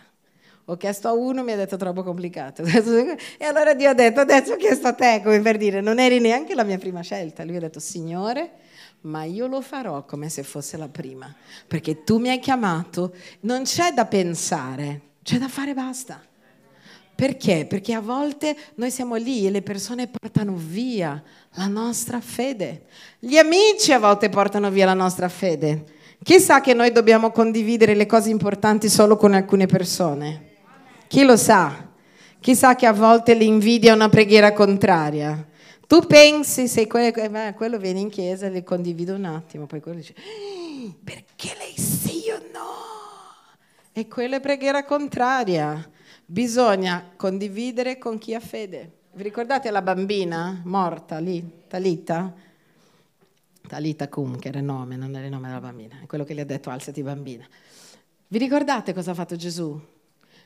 Ho chiesto a uno, mi ha detto troppo complicato. E allora Dio ha detto, adesso ho chiesto a te, come per dire, non eri neanche la mia prima scelta. Lui ha detto, Signore, ma io lo farò come se fosse la prima, perché tu mi hai chiamato, non c'è da pensare, c'è da fare basta. Perché? Perché a volte noi siamo lì e le persone portano via la nostra fede. Gli amici a volte portano via la nostra fede. Chissà che noi dobbiamo condividere le cose importanti solo con alcune persone. Chi lo sa? Chissà che a volte l'invidia è una preghiera contraria. Tu pensi, se quello, eh, quello viene in chiesa, le condivido un attimo, poi quello dice, perché lei sì o no? E quella è preghiera contraria. Bisogna condividere con chi ha fede. Vi ricordate la bambina morta lì, Talita? Talita Cum, che era il nome, non era il nome della bambina, è quello che gli ha detto alzati bambina. Vi ricordate cosa ha fatto Gesù?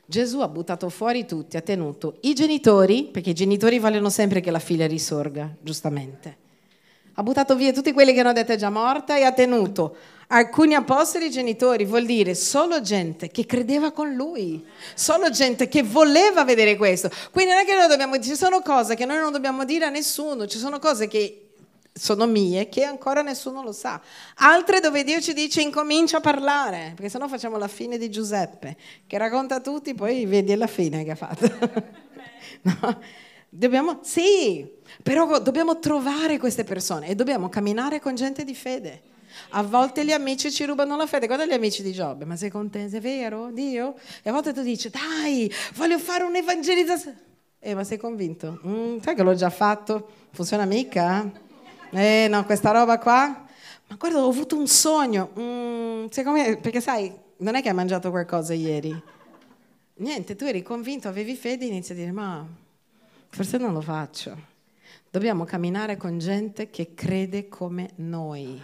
Gesù ha buttato fuori tutti, ha tenuto i genitori, perché i genitori vogliono sempre che la figlia risorga, giustamente. Ha buttato via tutti quelli che hanno detto è già morta e ha tenuto alcuni apostoli genitori vuol dire solo gente che credeva con lui, solo gente che voleva vedere questo. Quindi non è che noi dobbiamo, ci sono cose che noi non dobbiamo dire a nessuno, ci sono cose che sono mie che ancora nessuno lo sa. Altre dove Dio ci dice incomincia a parlare, perché sennò facciamo la fine di Giuseppe, che racconta a tutti, poi vedi la fine che ha fatto. no? Dobbiamo, sì, però dobbiamo trovare queste persone e dobbiamo camminare con gente di fede. A volte gli amici ci rubano la fede. Guarda gli amici di Giobbe, ma sei contento? È vero? Dio? E a volte tu dici, dai, voglio fare un'evangelizzazione. Eh, ma sei convinto? Mm, sai che l'ho già fatto? Funziona mica? Eh, no, questa roba qua? Ma guarda, ho avuto un sogno. Mm, perché sai, non è che hai mangiato qualcosa ieri. Niente, tu eri convinto, avevi fede e inizi a dire, ma forse non lo faccio. Dobbiamo camminare con gente che crede come noi.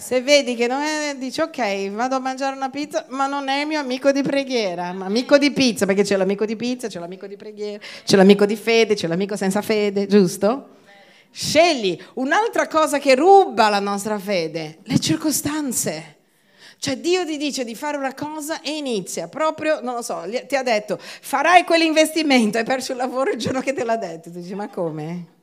Se vedi che non è, dici ok, vado a mangiare una pizza, ma non è il mio amico di preghiera, ma amico di pizza, perché c'è l'amico di pizza, c'è l'amico di preghiera, c'è l'amico di fede, c'è l'amico senza fede, giusto? Scegli un'altra cosa che ruba la nostra fede, le circostanze. Cioè Dio ti dice di fare una cosa e inizia proprio, non lo so, ti ha detto farai quell'investimento, hai perso il lavoro il giorno che te l'ha detto. Tu dici ma come?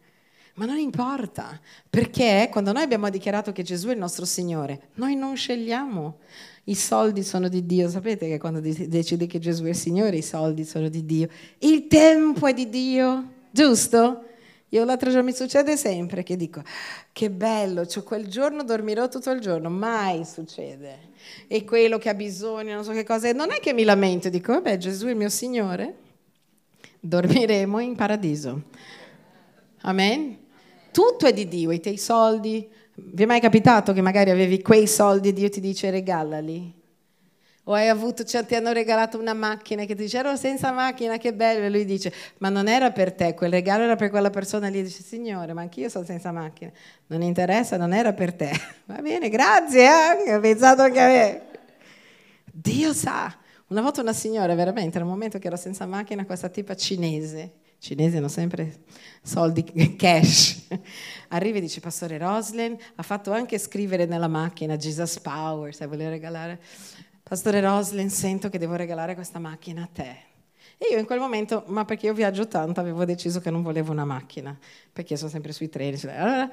Ma non importa, perché quando noi abbiamo dichiarato che Gesù è il nostro Signore, noi non scegliamo. I soldi sono di Dio, sapete che quando decidi che Gesù è il Signore, i soldi sono di Dio. Il tempo è di Dio, giusto? Io l'altro giorno mi succede sempre che dico, che bello, cioè quel giorno dormirò tutto il giorno, mai succede. E quello che ha bisogno, non so che cosa, non è che mi lamento, dico, vabbè Gesù è il mio Signore, dormiremo in paradiso. Amen? Tutto è di Dio, i tuoi soldi. Vi è mai capitato che magari avevi quei soldi e Dio ti dice regalali? O hai avuto, cioè ti hanno regalato una macchina che ti dice ero senza macchina, che bello, e lui dice ma non era per te, quel regalo era per quella persona lì, dice signore ma anch'io sono senza macchina, non interessa, non era per te. Va bene, grazie, eh? ho pensato che avevi. Dio sa. Una volta una signora, veramente, nel momento che ero senza macchina, questa tipa cinese, cinesi hanno sempre soldi cash. Arriva e dice, Pastore Roslin ha fatto anche scrivere nella macchina Jesus Power, se vuole regalare. Pastore Roslin, sento che devo regalare questa macchina a te. E io in quel momento, ma perché io viaggio tanto, avevo deciso che non volevo una macchina, perché sono sempre sui treni. Allora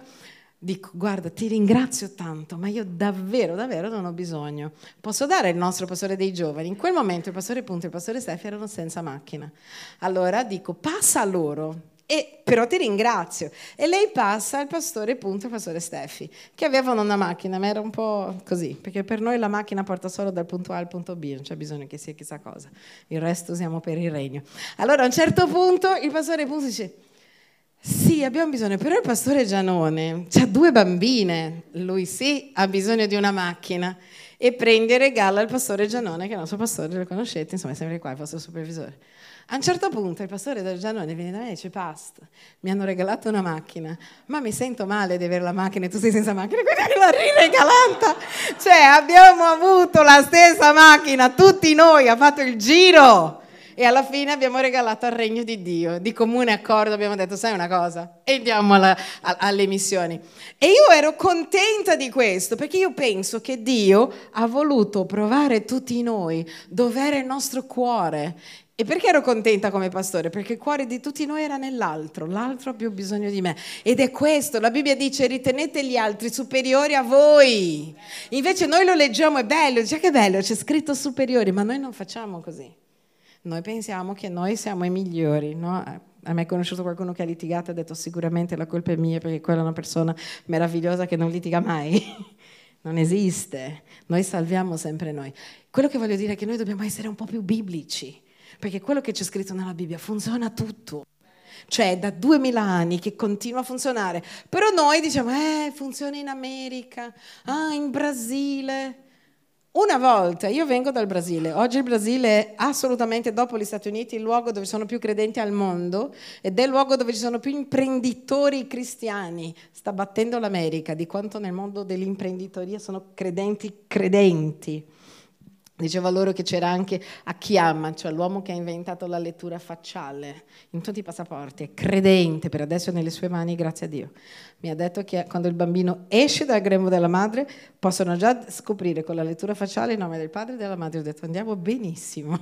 dico, guarda, ti ringrazio tanto, ma io davvero, davvero non ho bisogno. Posso dare il nostro pastore dei giovani? In quel momento il pastore Punto e il pastore Steffi erano senza macchina. Allora dico, passa a loro e, però ti ringrazio. E lei passa al pastore Punto e al pastore Steffi, che avevano una macchina, ma era un po' così, perché per noi la macchina porta solo dal punto A al punto B, non c'è bisogno che sia chissà cosa. Il resto usiamo per il regno. Allora a un certo punto il pastore Punto dice, sì, abbiamo bisogno, però il pastore Gianone ha due bambine, lui sì ha bisogno di una macchina e prende e regala al pastore Gianone, che è il nostro pastore, lo conoscete, insomma è sempre qua il vostro supervisore. A un certo punto il pastore del Giannone viene da me e dice, Past, mi hanno regalato una macchina, ma mi sento male di avere la macchina e tu sei senza macchina, quindi l'ha riregalata. Cioè abbiamo avuto la stessa macchina, tutti noi, ha fatto il giro. E alla fine abbiamo regalato al regno di Dio, di comune accordo abbiamo detto, sai una cosa, e andiamo alla, a, alle missioni. E io ero contenta di questo, perché io penso che Dio ha voluto provare tutti noi, dove era il nostro cuore. E perché ero contenta come pastore? Perché il cuore di tutti noi era nell'altro, l'altro ha più bisogno di me. Ed è questo, la Bibbia dice ritenete gli altri superiori a voi. Invece noi lo leggiamo, è bello, dice che bello, c'è scritto superiori, ma noi non facciamo così. Noi pensiamo che noi siamo i migliori, no? A me è conosciuto qualcuno che ha litigato e ha detto sicuramente la colpa è mia perché quella è una persona meravigliosa che non litiga mai. Non esiste, noi salviamo sempre noi. Quello che voglio dire è che noi dobbiamo essere un po' più biblici perché quello che c'è scritto nella Bibbia funziona tutto. Cioè, da duemila anni che continua a funzionare. Però noi diciamo, eh, funziona in America, ah, in Brasile. Una volta, io vengo dal Brasile, oggi il Brasile è assolutamente, dopo gli Stati Uniti, il luogo dove sono più credenti al mondo ed è il luogo dove ci sono più imprenditori cristiani. Sta battendo l'America di quanto nel mondo dell'imprenditoria sono credenti credenti. Diceva loro che c'era anche Akiyama, cioè l'uomo che ha inventato la lettura facciale in tutti i passaporti, è credente, per adesso è nelle sue mani, grazie a Dio. Mi ha detto che quando il bambino esce dal grembo della madre possono già scoprire con la lettura facciale il nome del padre e della madre. Ho detto andiamo benissimo.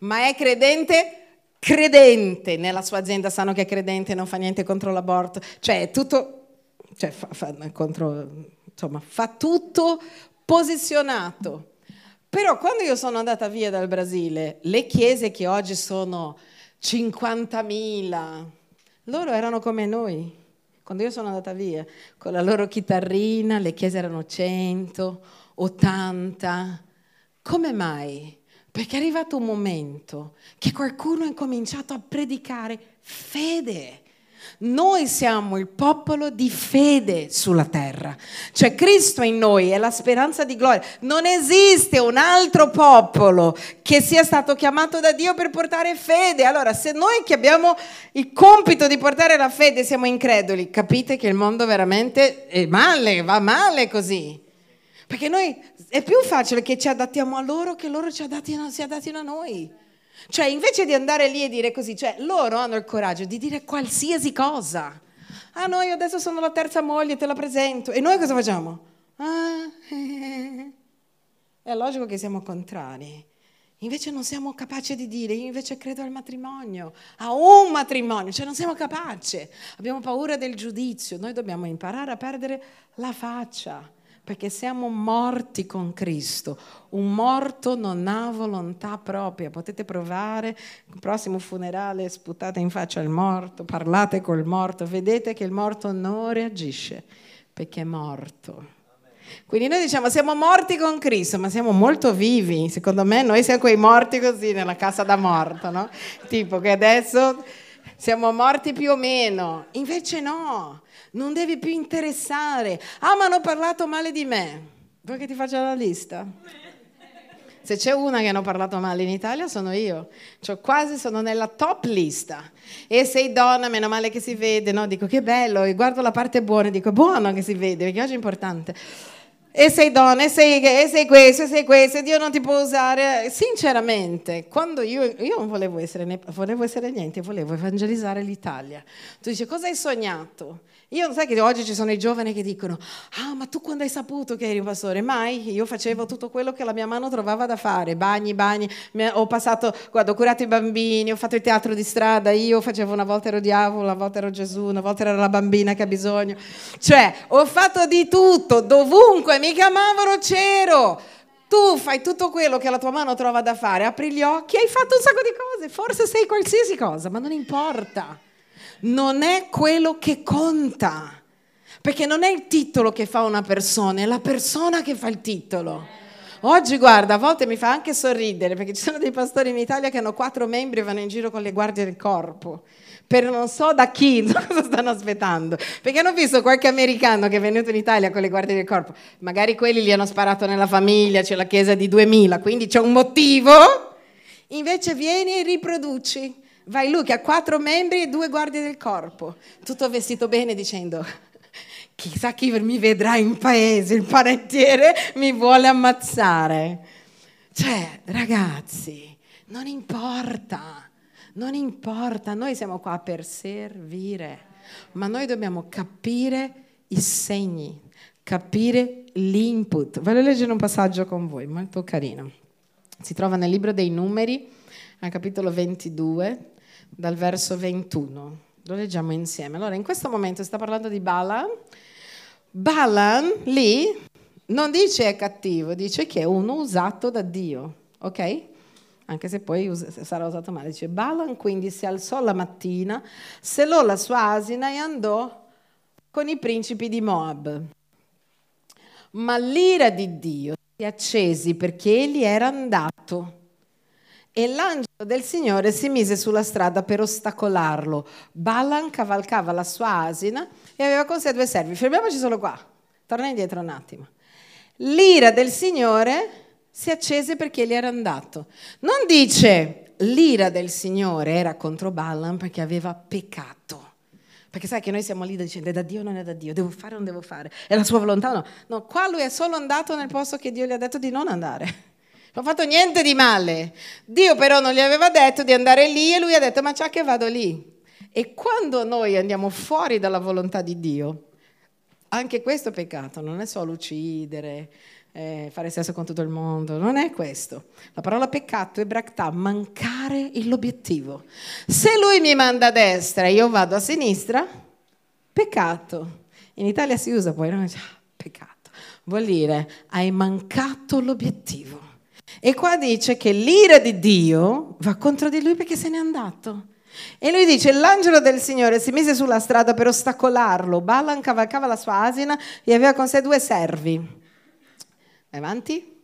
Ma è credente? Credente nella sua azienda, sanno che è credente, non fa niente contro l'aborto, cioè è tutto, cioè fa, fa, contro, insomma, fa tutto posizionato però quando io sono andata via dal Brasile, le chiese che oggi sono 50.000, loro erano come noi. Quando io sono andata via, con la loro chitarrina, le chiese erano 100, 80. Come mai? Perché è arrivato un momento che qualcuno ha incominciato a predicare fede noi siamo il popolo di fede sulla terra, cioè Cristo in noi è la speranza di gloria. Non esiste un altro popolo che sia stato chiamato da Dio per portare fede. Allora, se noi che abbiamo il compito di portare la fede siamo increduli, capite che il mondo veramente è male, va male così. Perché noi è più facile che ci adattiamo a loro che loro ci adattino, si adattino a noi. Cioè, invece di andare lì e dire così, cioè, loro hanno il coraggio di dire qualsiasi cosa. Ah, no, io adesso sono la terza moglie, te la presento. E noi cosa facciamo? Ah, eh. È logico che siamo contrari. Invece non siamo capaci di dire, io invece credo al matrimonio, a un matrimonio, cioè non siamo capaci. Abbiamo paura del giudizio, noi dobbiamo imparare a perdere la faccia perché siamo morti con Cristo. Un morto non ha volontà propria. Potete provare, il prossimo funerale sputate in faccia il morto, parlate col morto, vedete che il morto non reagisce perché è morto. Quindi noi diciamo siamo morti con Cristo, ma siamo molto vivi. Secondo me noi siamo quei morti così nella casa da morto, no? Tipo che adesso siamo morti più o meno. Invece no, non devi più interessare. Ah, ma hanno parlato male di me. Vuoi che ti faccia la lista? Se c'è una che hanno parlato male in Italia sono io, cioè quasi sono nella top lista. E sei donna, meno male che si vede, no? Dico che bello, e guardo la parte buona e dico buono che si vede, perché oggi è importante e sei donna, e sei, e sei questo, e sei questo, e Dio non ti può usare. Sinceramente, quando io, io non volevo essere, volevo essere niente, volevo evangelizzare l'Italia. Tu dici, cosa hai sognato? Io sai che oggi ci sono i giovani che dicono, ah ma tu quando hai saputo che eri un pastore? Mai, io facevo tutto quello che la mia mano trovava da fare, bagni, bagni, ho passato, guarda, ho curato i bambini, ho fatto il teatro di strada, io facevo una volta ero diavolo, una volta ero Gesù, una volta era la bambina che ha bisogno. Cioè, ho fatto di tutto, dovunque mi chiamavano c'ero. Tu fai tutto quello che la tua mano trova da fare, apri gli occhi, hai fatto un sacco di cose, forse sei qualsiasi cosa, ma non importa non è quello che conta. Perché non è il titolo che fa una persona, è la persona che fa il titolo. Oggi, guarda, a volte mi fa anche sorridere perché ci sono dei pastori in Italia che hanno quattro membri e vanno in giro con le guardie del corpo. Per non so da chi, cosa stanno aspettando. Perché hanno visto qualche americano che è venuto in Italia con le guardie del corpo. Magari quelli li hanno sparato nella famiglia, c'è la chiesa di 2000, quindi c'è un motivo. Invece vieni e riproduci. Vai lui che ha quattro membri e due guardie del corpo, tutto vestito bene dicendo chissà chi mi vedrà in paese, il parentiere mi vuole ammazzare. Cioè, ragazzi, non importa, non importa, noi siamo qua per servire, ma noi dobbiamo capire i segni, capire l'input. Voglio leggere un passaggio con voi, molto carino. Si trova nel libro dei numeri, al capitolo 22, dal verso 21. Lo leggiamo insieme. Allora, in questo momento sta parlando di Balaam. Balaam lì non dice è cattivo, dice che è uno usato da Dio, ok? Anche se poi sarà usato male. Dice Balaam quindi si alzò la mattina, selò la sua asina e andò con i principi di Moab. Ma l'ira di Dio si accesi perché egli era andato e l'angelo del Signore si mise sulla strada per ostacolarlo. Balaam cavalcava la sua asina e aveva con sé due servi. Fermiamoci solo qua. Torna indietro un attimo. L'ira del Signore si accese perché egli era andato. Non dice l'ira del Signore era contro Balaam perché aveva peccato. Perché sai che noi siamo lì dicendo è da Dio o non è da Dio, devo fare o non devo fare, è la sua volontà o no. No, qua lui è solo andato nel posto che Dio gli ha detto di non andare Non ho fatto niente di male. Dio però non gli aveva detto di andare lì e lui ha detto ma ciò che vado lì. E quando noi andiamo fuori dalla volontà di Dio, anche questo è peccato, non è solo uccidere, eh, fare sesso con tutto il mondo, non è questo. La parola peccato è bractà, mancare l'obiettivo. Se lui mi manda a destra e io vado a sinistra, peccato. In Italia si usa poi, no? Ah, peccato. Vuol dire hai mancato l'obiettivo. E qua dice che l'ira di Dio va contro di lui perché se n'è andato. E lui dice, l'angelo del Signore si mise sulla strada per ostacolarlo. Balaam cavalcava la sua asina e aveva con sé due servi. Avanti.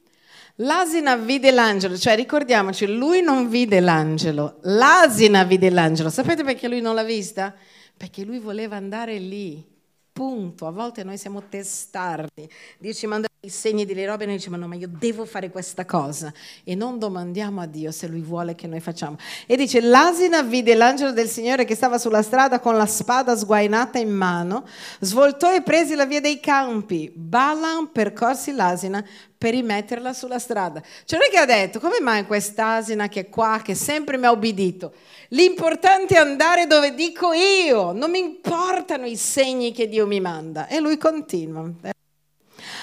L'asina vide l'angelo, cioè ricordiamoci, lui non vide l'angelo, l'asina vide l'angelo. Sapete perché lui non l'ha vista? Perché lui voleva andare lì. Punto. A volte noi siamo testardi. Dio ci manda i segni delle robe e noi diciamo no, ma io devo fare questa cosa. E non domandiamo a Dio se Lui vuole che noi facciamo. E dice, l'asina vide l'angelo del Signore che stava sulla strada con la spada sguainata in mano, svoltò e prese la via dei campi. Balaam percorsi l'asina per rimetterla sulla strada. Cioè è che ha detto, come mai quest'asina che è qua, che sempre mi ha obbedito? L'importante è andare dove dico io, non mi importano i segni che Dio mi manda. E lui continua.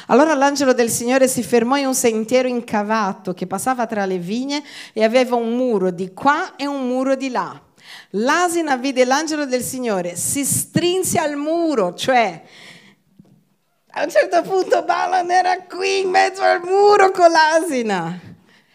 Allora l'angelo del Signore si fermò in un sentiero incavato che passava tra le vigne e aveva un muro di qua e un muro di là. L'asina vide l'angelo del Signore, si strinse al muro, cioè a un certo punto Balaam era qui in mezzo al muro con l'asina.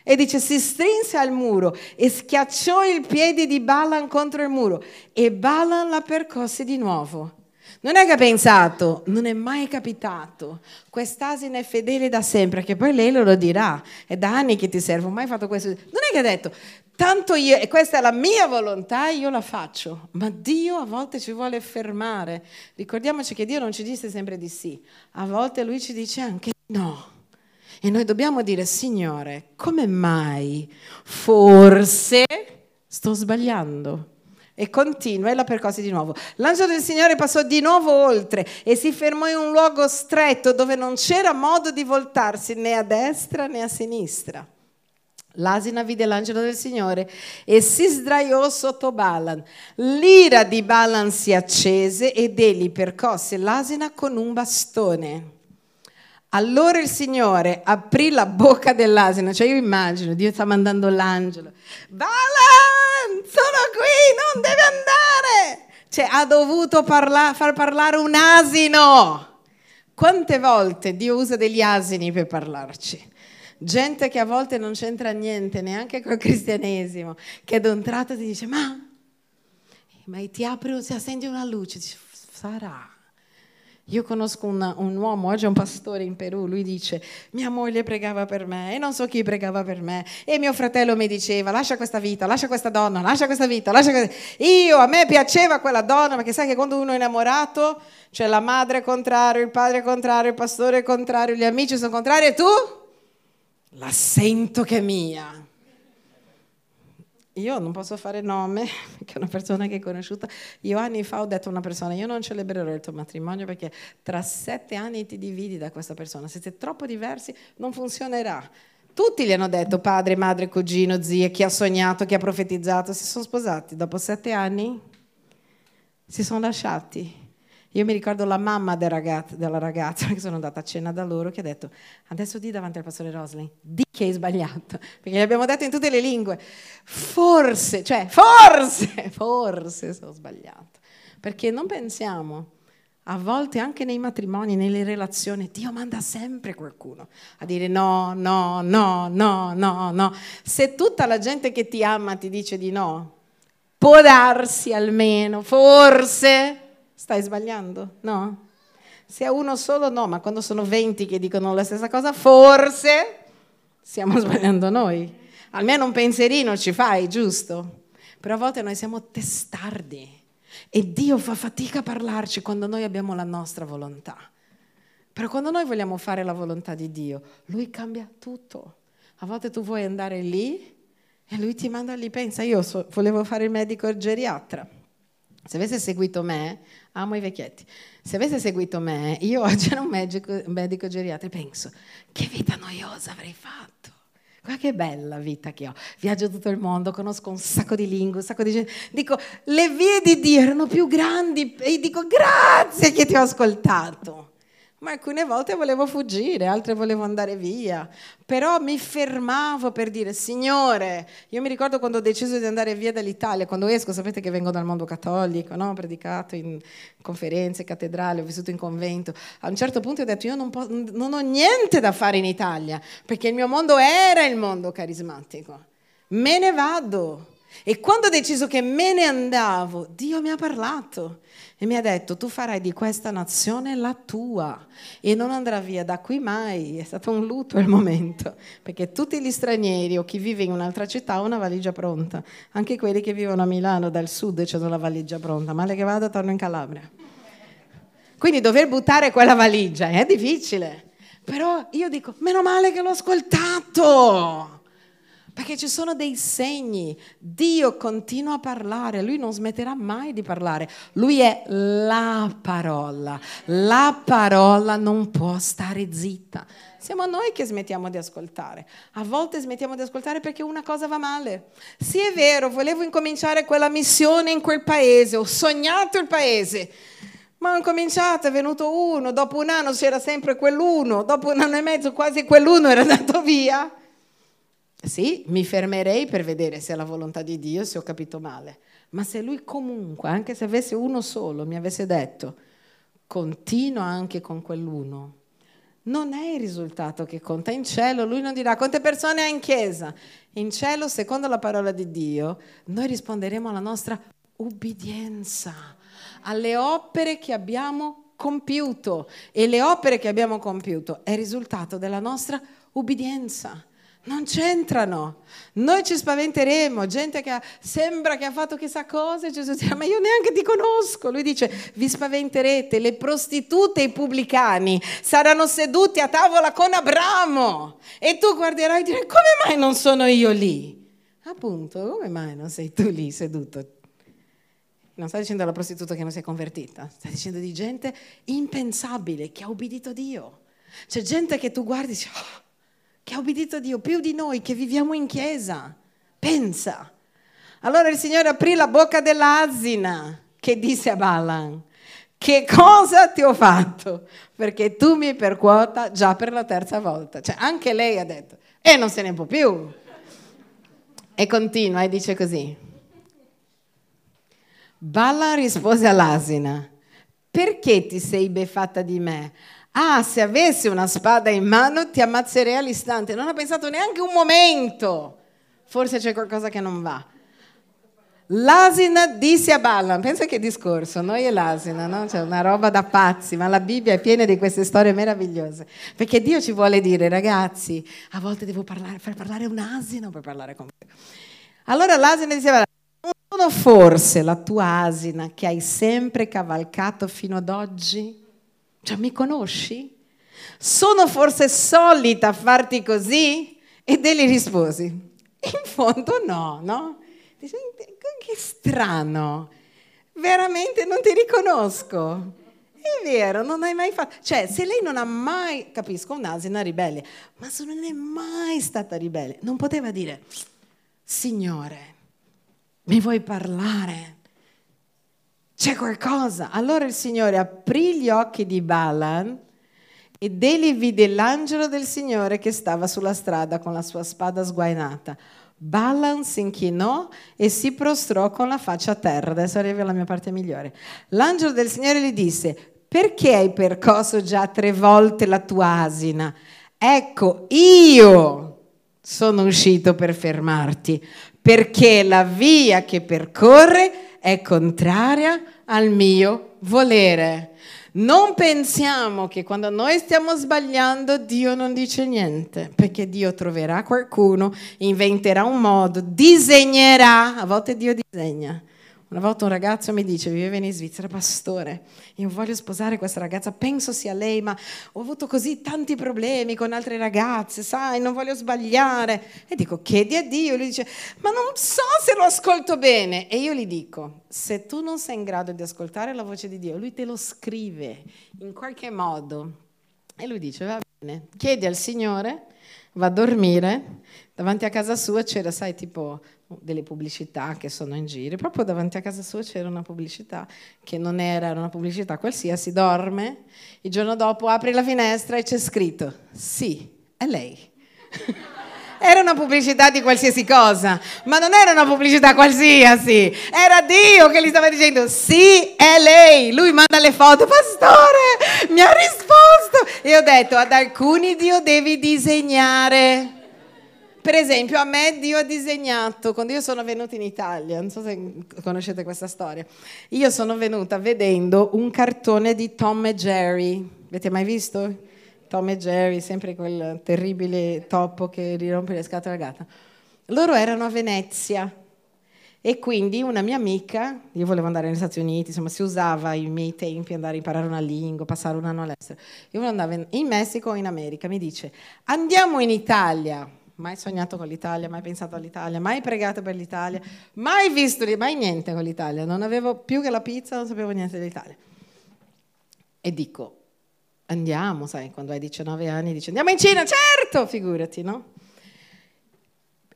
E dice, si strinse al muro e schiacciò il piede di Balaam contro il muro e Balaam la percosse di nuovo. Non è che ha pensato, non è mai capitato, quest'asina è fedele da sempre, che poi lei lo dirà, è da anni che ti servo, mai fatto questo. Non è che ha detto, tanto io, e questa è la mia volontà, io la faccio, ma Dio a volte ci vuole fermare. Ricordiamoci che Dio non ci dice sempre di sì, a volte Lui ci dice anche no. E noi dobbiamo dire, Signore, come mai forse sto sbagliando? E continua e la percosse di nuovo. L'angelo del Signore passò di nuovo oltre e si fermò in un luogo stretto dove non c'era modo di voltarsi né a destra né a sinistra. L'asina vide l'angelo del Signore e si sdraiò sotto Balan. L'ira di Balan si accese ed egli percosse l'asina con un bastone. Allora il Signore aprì la bocca dell'asina, cioè io immagino, Dio sta mandando l'angelo. Balan, sono qui, non devi andare. Cioè ha dovuto parla- far parlare un asino. Quante volte Dio usa degli asini per parlarci? Gente che a volte non c'entra niente, neanche col cristianesimo, che ad un tratto ti dice, ma, ma ti apri, si accendi una luce, dici, sarà. Io conosco una, un uomo, oggi è un pastore in Perù, lui dice, mia moglie pregava per me e non so chi pregava per me e mio fratello mi diceva, lascia questa vita, lascia questa donna, lascia questa vita, lascia questa... Io, a me piaceva quella donna, perché sai che quando uno è innamorato, c'è la madre contrario, il padre contrario, il pastore contrario, gli amici sono contrari e tu? La sento che è mia. Io non posso fare nome, perché è una persona che è conosciuta. Io anni fa ho detto a una persona, io non celebrerò il tuo matrimonio perché tra sette anni ti dividi da questa persona. Siete troppo diversi, non funzionerà. Tutti gli hanno detto, padre, madre, cugino, zie, chi ha sognato, chi ha profetizzato, si sono sposati. Dopo sette anni si sono lasciati. Io mi ricordo la mamma del ragazzo, della ragazza che sono andata a cena da loro che ha detto adesso di davanti al pastore Roslin, di che hai sbagliato, perché gli abbiamo detto in tutte le lingue, forse, cioè forse, forse sono sbagliato, perché non pensiamo, a volte anche nei matrimoni, nelle relazioni, Dio manda sempre qualcuno a dire no, no, no, no, no, no. Se tutta la gente che ti ama ti dice di no, può darsi almeno, forse Stai sbagliando? No? Se è uno solo no, ma quando sono 20 che dicono la stessa cosa, forse stiamo sbagliando noi. Almeno un pensierino ci fai, giusto? Però a volte noi siamo testardi e Dio fa fatica a parlarci quando noi abbiamo la nostra volontà. Però quando noi vogliamo fare la volontà di Dio, Lui cambia tutto. A volte tu vuoi andare lì e Lui ti manda lì. Pensa, io so, volevo fare il medico geriatra. Se avesse seguito me, amo i vecchietti. Se avesse seguito me, io oggi ero un medico, medico geriatra e penso, che vita noiosa avrei fatto. Guarda che bella vita che ho. Viaggio tutto il mondo, conosco un sacco di lingue, un sacco di gente. Dico, le vie di Dio erano più grandi e dico grazie che ti ho ascoltato ma alcune volte volevo fuggire, altre volevo andare via, però mi fermavo per dire Signore, io mi ricordo quando ho deciso di andare via dall'Italia, quando esco, sapete che vengo dal mondo cattolico, no? ho predicato in conferenze, cattedrali, ho vissuto in convento, a un certo punto ho detto io non, po- non ho niente da fare in Italia, perché il mio mondo era il mondo carismatico, me ne vado. E quando ho deciso che me ne andavo, Dio mi ha parlato e mi ha detto tu farai di questa nazione la tua e non andrà via da qui mai. È stato un lutto il momento, perché tutti gli stranieri o chi vive in un'altra città hanno una valigia pronta. Anche quelli che vivono a Milano dal sud hanno la valigia pronta. Male che vada, torno in Calabria. Quindi dover buttare quella valigia è difficile. Però io dico, meno male che l'ho ascoltato. Perché ci sono dei segni. Dio continua a parlare, lui non smetterà mai di parlare. Lui è la parola. La parola non può stare zitta. Siamo noi che smettiamo di ascoltare. A volte smettiamo di ascoltare perché una cosa va male. Sì, è vero, volevo incominciare quella missione in quel paese, ho sognato il paese. Ma ho incominciato, è venuto uno, dopo un anno c'era sempre quell'uno, dopo un anno e mezzo quasi quell'uno era andato via. Sì, mi fermerei per vedere se è la volontà di Dio, se ho capito male. Ma se lui comunque, anche se avesse uno solo, mi avesse detto, continua anche con quell'uno, non è il risultato che conta. In cielo lui non dirà quante persone ha in chiesa. In cielo, secondo la parola di Dio, noi risponderemo alla nostra ubbidienza, alle opere che abbiamo compiuto. E le opere che abbiamo compiuto è il risultato della nostra ubbidienza. Non c'entrano. Noi ci spaventeremo, gente che ha, sembra che ha fatto chissà cosa, Gesù dice, ma io neanche ti conosco. Lui dice, vi spaventerete, le prostitute e i pubblicani saranno seduti a tavola con Abramo e tu guarderai e dirai, come mai non sono io lì? Appunto, come mai non sei tu lì seduto? Non sta dicendo alla prostituta che non si è convertita, sta dicendo di gente impensabile che ha ubbidito Dio. C'è gente che tu guardi e dici, oh, che ha obbedito a Dio più di noi che viviamo in chiesa. Pensa. Allora il Signore aprì la bocca dell'asina che disse a Balaam, che cosa ti ho fatto? Perché tu mi percuota già per la terza volta. Cioè anche lei ha detto, e non se ne può più. E continua e dice così. Balaam rispose all'asina, perché ti sei befatta di me? Ah, se avessi una spada in mano ti ammazzerei all'istante. Non ha pensato neanche un momento. Forse c'è qualcosa che non va. L'asina disse a Balaam, pensa che discorso, noi e l'asina, no? C'è una roba da pazzi, ma la Bibbia è piena di queste storie meravigliose. Perché Dio ci vuole dire, ragazzi, a volte devo parlare, far parlare un asino per parlare con me. Allora l'asina diceva, non sono forse la tua asina che hai sempre cavalcato fino ad oggi? Cioè, mi conosci? Sono forse solita farti così? Ed egli rispose, in fondo no, no? Dice, che strano, veramente non ti riconosco. È vero, non hai mai fatto... Cioè, se lei non ha mai... Capisco, un'asina ribelle, ma se non è mai stata ribelle, non poteva dire, Signore, mi vuoi parlare? C'è qualcosa. Allora il Signore aprì gli occhi di Balaam ed egli vide l'angelo del Signore che stava sulla strada con la sua spada sguainata. Balaam si inchinò e si prostrò con la faccia a terra. Adesso arriva la mia parte migliore. L'angelo del Signore gli disse, perché hai percosso già tre volte la tua asina? Ecco, io sono uscito per fermarti, perché la via che percorre è contraria al mio volere. Non pensiamo che quando noi stiamo sbagliando Dio non dice niente, perché Dio troverà qualcuno, inventerà un modo, disegnerà, a volte Dio disegna una volta un ragazzo mi dice, viveva in Svizzera, pastore, io voglio sposare questa ragazza, penso sia lei, ma ho avuto così tanti problemi con altre ragazze, sai, non voglio sbagliare. E dico, chiedi a Dio. Lui dice, ma non so se lo ascolto bene. E io gli dico, se tu non sei in grado di ascoltare la voce di Dio, lui te lo scrive in qualche modo. E lui dice, va bene, chiedi al Signore va a dormire, davanti a casa sua c'era, sai, tipo delle pubblicità che sono in giro, proprio davanti a casa sua c'era una pubblicità che non era una pubblicità qualsiasi, dorme, il giorno dopo apre la finestra e c'è scritto, sì, è lei. Era una pubblicità di qualsiasi cosa, ma non era una pubblicità qualsiasi, era Dio che gli stava dicendo sì, è lei. Lui manda le foto, pastore, mi ha risposto. E ho detto, ad alcuni Dio devi disegnare. Per esempio, a me Dio ha disegnato, quando io sono venuta in Italia, non so se conoscete questa storia, io sono venuta vedendo un cartone di Tom e Jerry. Avete mai visto? Tom e Jerry, sempre quel terribile topo che rirompe le scatole alla gatta. Loro erano a Venezia e quindi una mia amica, io volevo andare negli Stati Uniti, insomma si usava i miei tempi andare a imparare una lingua, passare un anno all'estero. Io volevo andare in Messico o in America, mi dice andiamo in Italia. Mai sognato con l'Italia, mai pensato all'Italia, mai pregato per l'Italia, mai visto, mai niente con l'Italia. Non avevo più che la pizza, non sapevo niente dell'Italia. E dico, andiamo, sai, quando hai 19 anni dici andiamo in Cina, certo, figurati, no?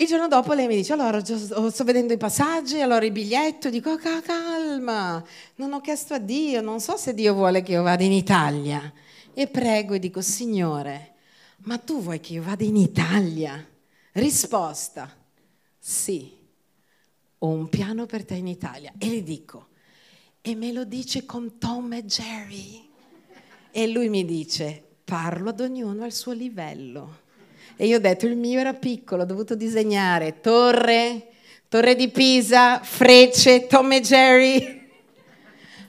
Il giorno dopo lei mi dice, allora sto vedendo i passaggi, allora il biglietto, dico calma, non ho chiesto a Dio, non so se Dio vuole che io vada in Italia. E prego e dico, Signore, ma tu vuoi che io vada in Italia? Risposta, sì, ho un piano per te in Italia. E le dico, e me lo dice con Tom e Jerry. E lui mi dice, parlo ad ognuno al suo livello. E io ho detto, il mio era piccolo, ho dovuto disegnare torre, torre di Pisa, frecce, Tom e Jerry.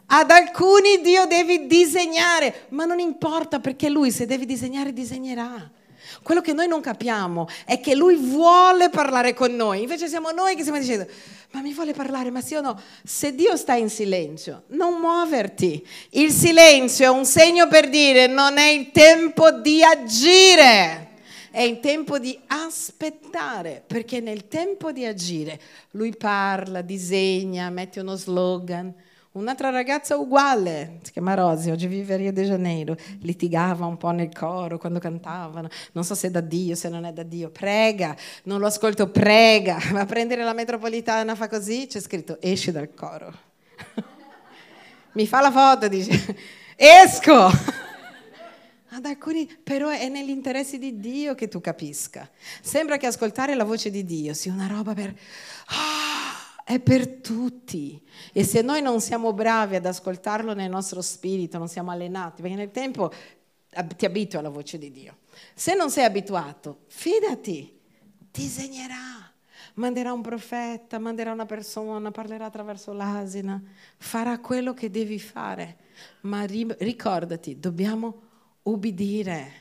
Ad alcuni Dio devi disegnare, ma non importa perché lui se devi disegnare disegnerà. Quello che noi non capiamo è che lui vuole parlare con noi, invece siamo noi che stiamo dicendo ma mi vuole parlare, ma sì o no? Se Dio sta in silenzio, non muoverti. Il silenzio è un segno per dire non è il tempo di agire. È il tempo di aspettare, perché nel tempo di agire lui parla, disegna, mette uno slogan, Un'altra ragazza uguale, si chiama Rosy, oggi vive a Rio de Janeiro, litigava un po' nel coro quando cantavano, non so se è da Dio, se non è da Dio, prega, non lo ascolto, prega, va a prendere la metropolitana, fa così, c'è scritto esci dal coro. Mi fa la foto, dice, esco! Ad alcuni, però è negli interessi di Dio che tu capisca. Sembra che ascoltare la voce di Dio sia una roba per... Ah, è per tutti. E se noi non siamo bravi ad ascoltarlo nel nostro spirito, non siamo allenati, perché nel tempo ti abitui alla voce di Dio. Se non sei abituato, fidati, disegnerà, manderà un profeta, manderà una persona, parlerà attraverso l'asina, farà quello che devi fare. Ma ricordati, dobbiamo ubbidire.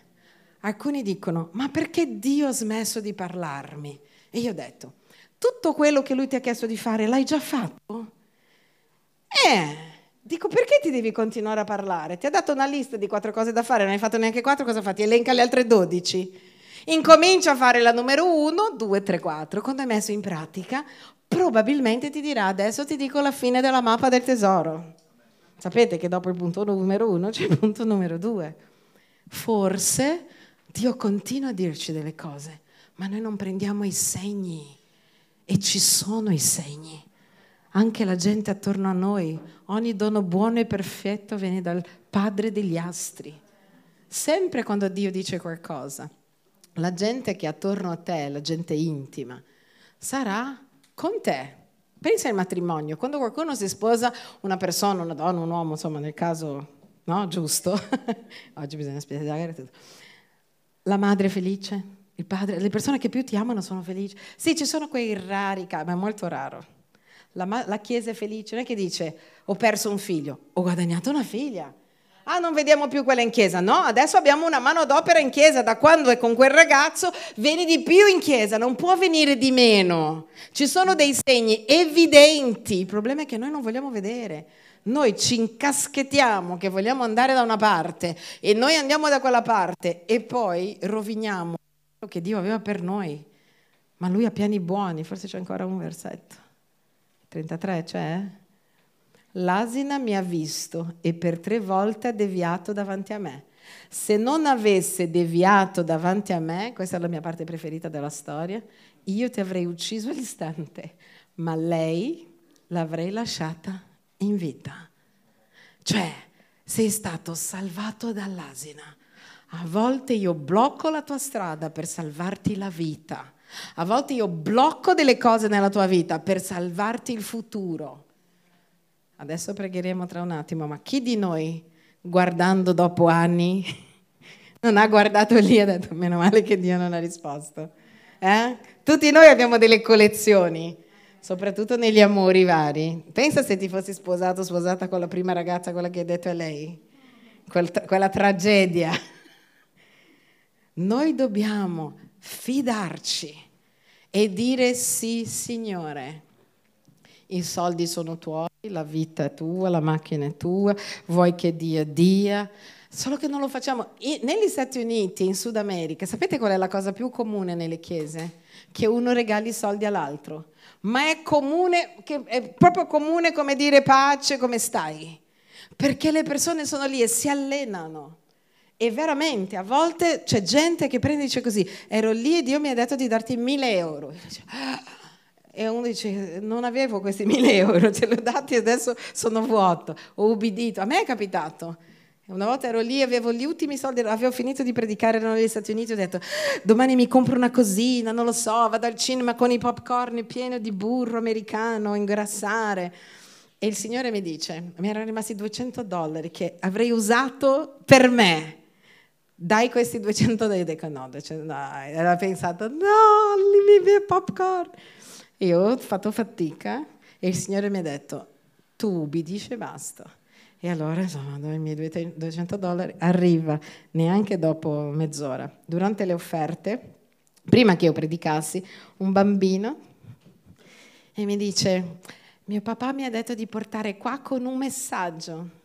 Alcuni dicono, ma perché Dio ha smesso di parlarmi? E io ho detto, tutto quello che lui ti ha chiesto di fare l'hai già fatto? Eh, dico perché ti devi continuare a parlare? Ti ha dato una lista di quattro cose da fare, non hai fatto neanche quattro, cosa fatti? Elenca le altre dodici. Incomincia a fare la numero uno, due, tre, quattro. Quando hai messo in pratica, probabilmente ti dirà adesso ti dico la fine della mappa del tesoro. Sapete che dopo il punto numero uno c'è il punto numero due. Forse Dio continua a dirci delle cose, ma noi non prendiamo i segni e ci sono i segni. Anche la gente attorno a noi, ogni dono buono e perfetto viene dal Padre degli astri. Sempre quando Dio dice qualcosa, la gente che è attorno a te, la gente intima, sarà con te. Pensa al matrimonio, quando qualcuno si sposa, una persona, una donna, un uomo, insomma nel caso no, giusto, oggi bisogna spiegare tutto, la madre felice, il padre, le persone che più ti amano sono felici. Sì, ci sono quei rari casi, ma è molto raro. La, la, Chiesa è felice, non è che dice ho perso un figlio, ho guadagnato una figlia. Ah, non vediamo più quella in chiesa. No, adesso abbiamo una mano d'opera in chiesa. Da quando è con quel ragazzo, vieni di più in chiesa, non può venire di meno. Ci sono dei segni evidenti. Il problema è che noi non vogliamo vedere. Noi ci incaschettiamo che vogliamo andare da una parte e noi andiamo da quella parte e poi roviniamo che Dio aveva per noi, ma lui ha piani buoni, forse c'è ancora un versetto. 33 c'è? L'asina mi ha visto e per tre volte ha deviato davanti a me. Se non avesse deviato davanti a me, questa è la mia parte preferita della storia, io ti avrei ucciso all'istante, ma lei l'avrei lasciata in vita. Cioè, sei stato salvato dall'asina. A volte io blocco la tua strada per salvarti la vita. A volte io blocco delle cose nella tua vita per salvarti il futuro. Adesso pregheremo tra un attimo, ma chi di noi, guardando dopo anni, non ha guardato lì e ha detto meno male che Dio non ha risposto? Eh? Tutti noi abbiamo delle collezioni soprattutto negli amori vari. Pensa se ti fossi sposato, sposata con la prima ragazza, quella che hai detto è lei, Quel, quella tragedia. Noi dobbiamo fidarci e dire sì, Signore. I soldi sono tuoi, la vita è tua, la macchina è tua, vuoi che Dio dia. Solo che non lo facciamo. negli Stati Uniti, in Sud America, sapete qual è la cosa più comune nelle chiese? Che uno regali soldi all'altro ma è comune, è proprio comune come dire pace, come stai? Perché le persone sono lì e si allenano. E veramente a volte c'è gente che prende e dice così, ero lì e Dio mi ha detto di darti mille euro. E uno dice, non avevo questi mille euro, ce li ho dati e adesso sono vuoto, ho ubbidito. A me è capitato. Una volta ero lì, avevo gli ultimi soldi, avevo finito di predicare, ero negli Stati Uniti, ho detto domani mi compro una cosina, non lo so, vado al cinema con i popcorn pieno di burro americano, ingrassare. E il Signore mi dice, mi erano rimasti 200 dollari che avrei usato per me. Dai questi 200 dollari, dico no, dai. Era pensato, no, i miei popcorn. Io ho fatto fatica e il Signore mi ha detto, tu ubbidisci e basta. E allora, insomma, i miei 200 dollari arriva neanche dopo mezz'ora. Durante le offerte, prima che io predicassi, un bambino e mi dice, mio papà mi ha detto di portare qua con un messaggio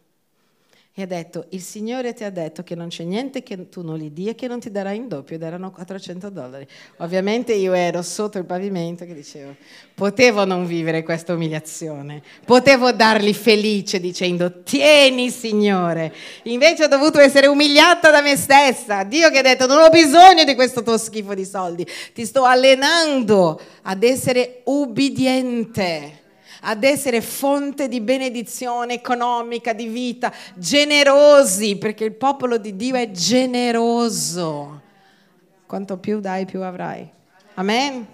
e ha detto, il Signore ti ha detto che non c'è niente che tu non gli dia che non ti darà in doppio, ed erano 400 dollari. Ovviamente io ero sotto il pavimento che dicevo, potevo non vivere questa umiliazione, potevo dargli felice dicendo, tieni Signore, invece ho dovuto essere umiliata da me stessa, Dio che ha detto, non ho bisogno di questo tuo schifo di soldi, ti sto allenando ad essere ubbidiente ad essere fonte di benedizione economica, di vita, generosi, perché il popolo di Dio è generoso. Quanto più dai, più avrai. Amen.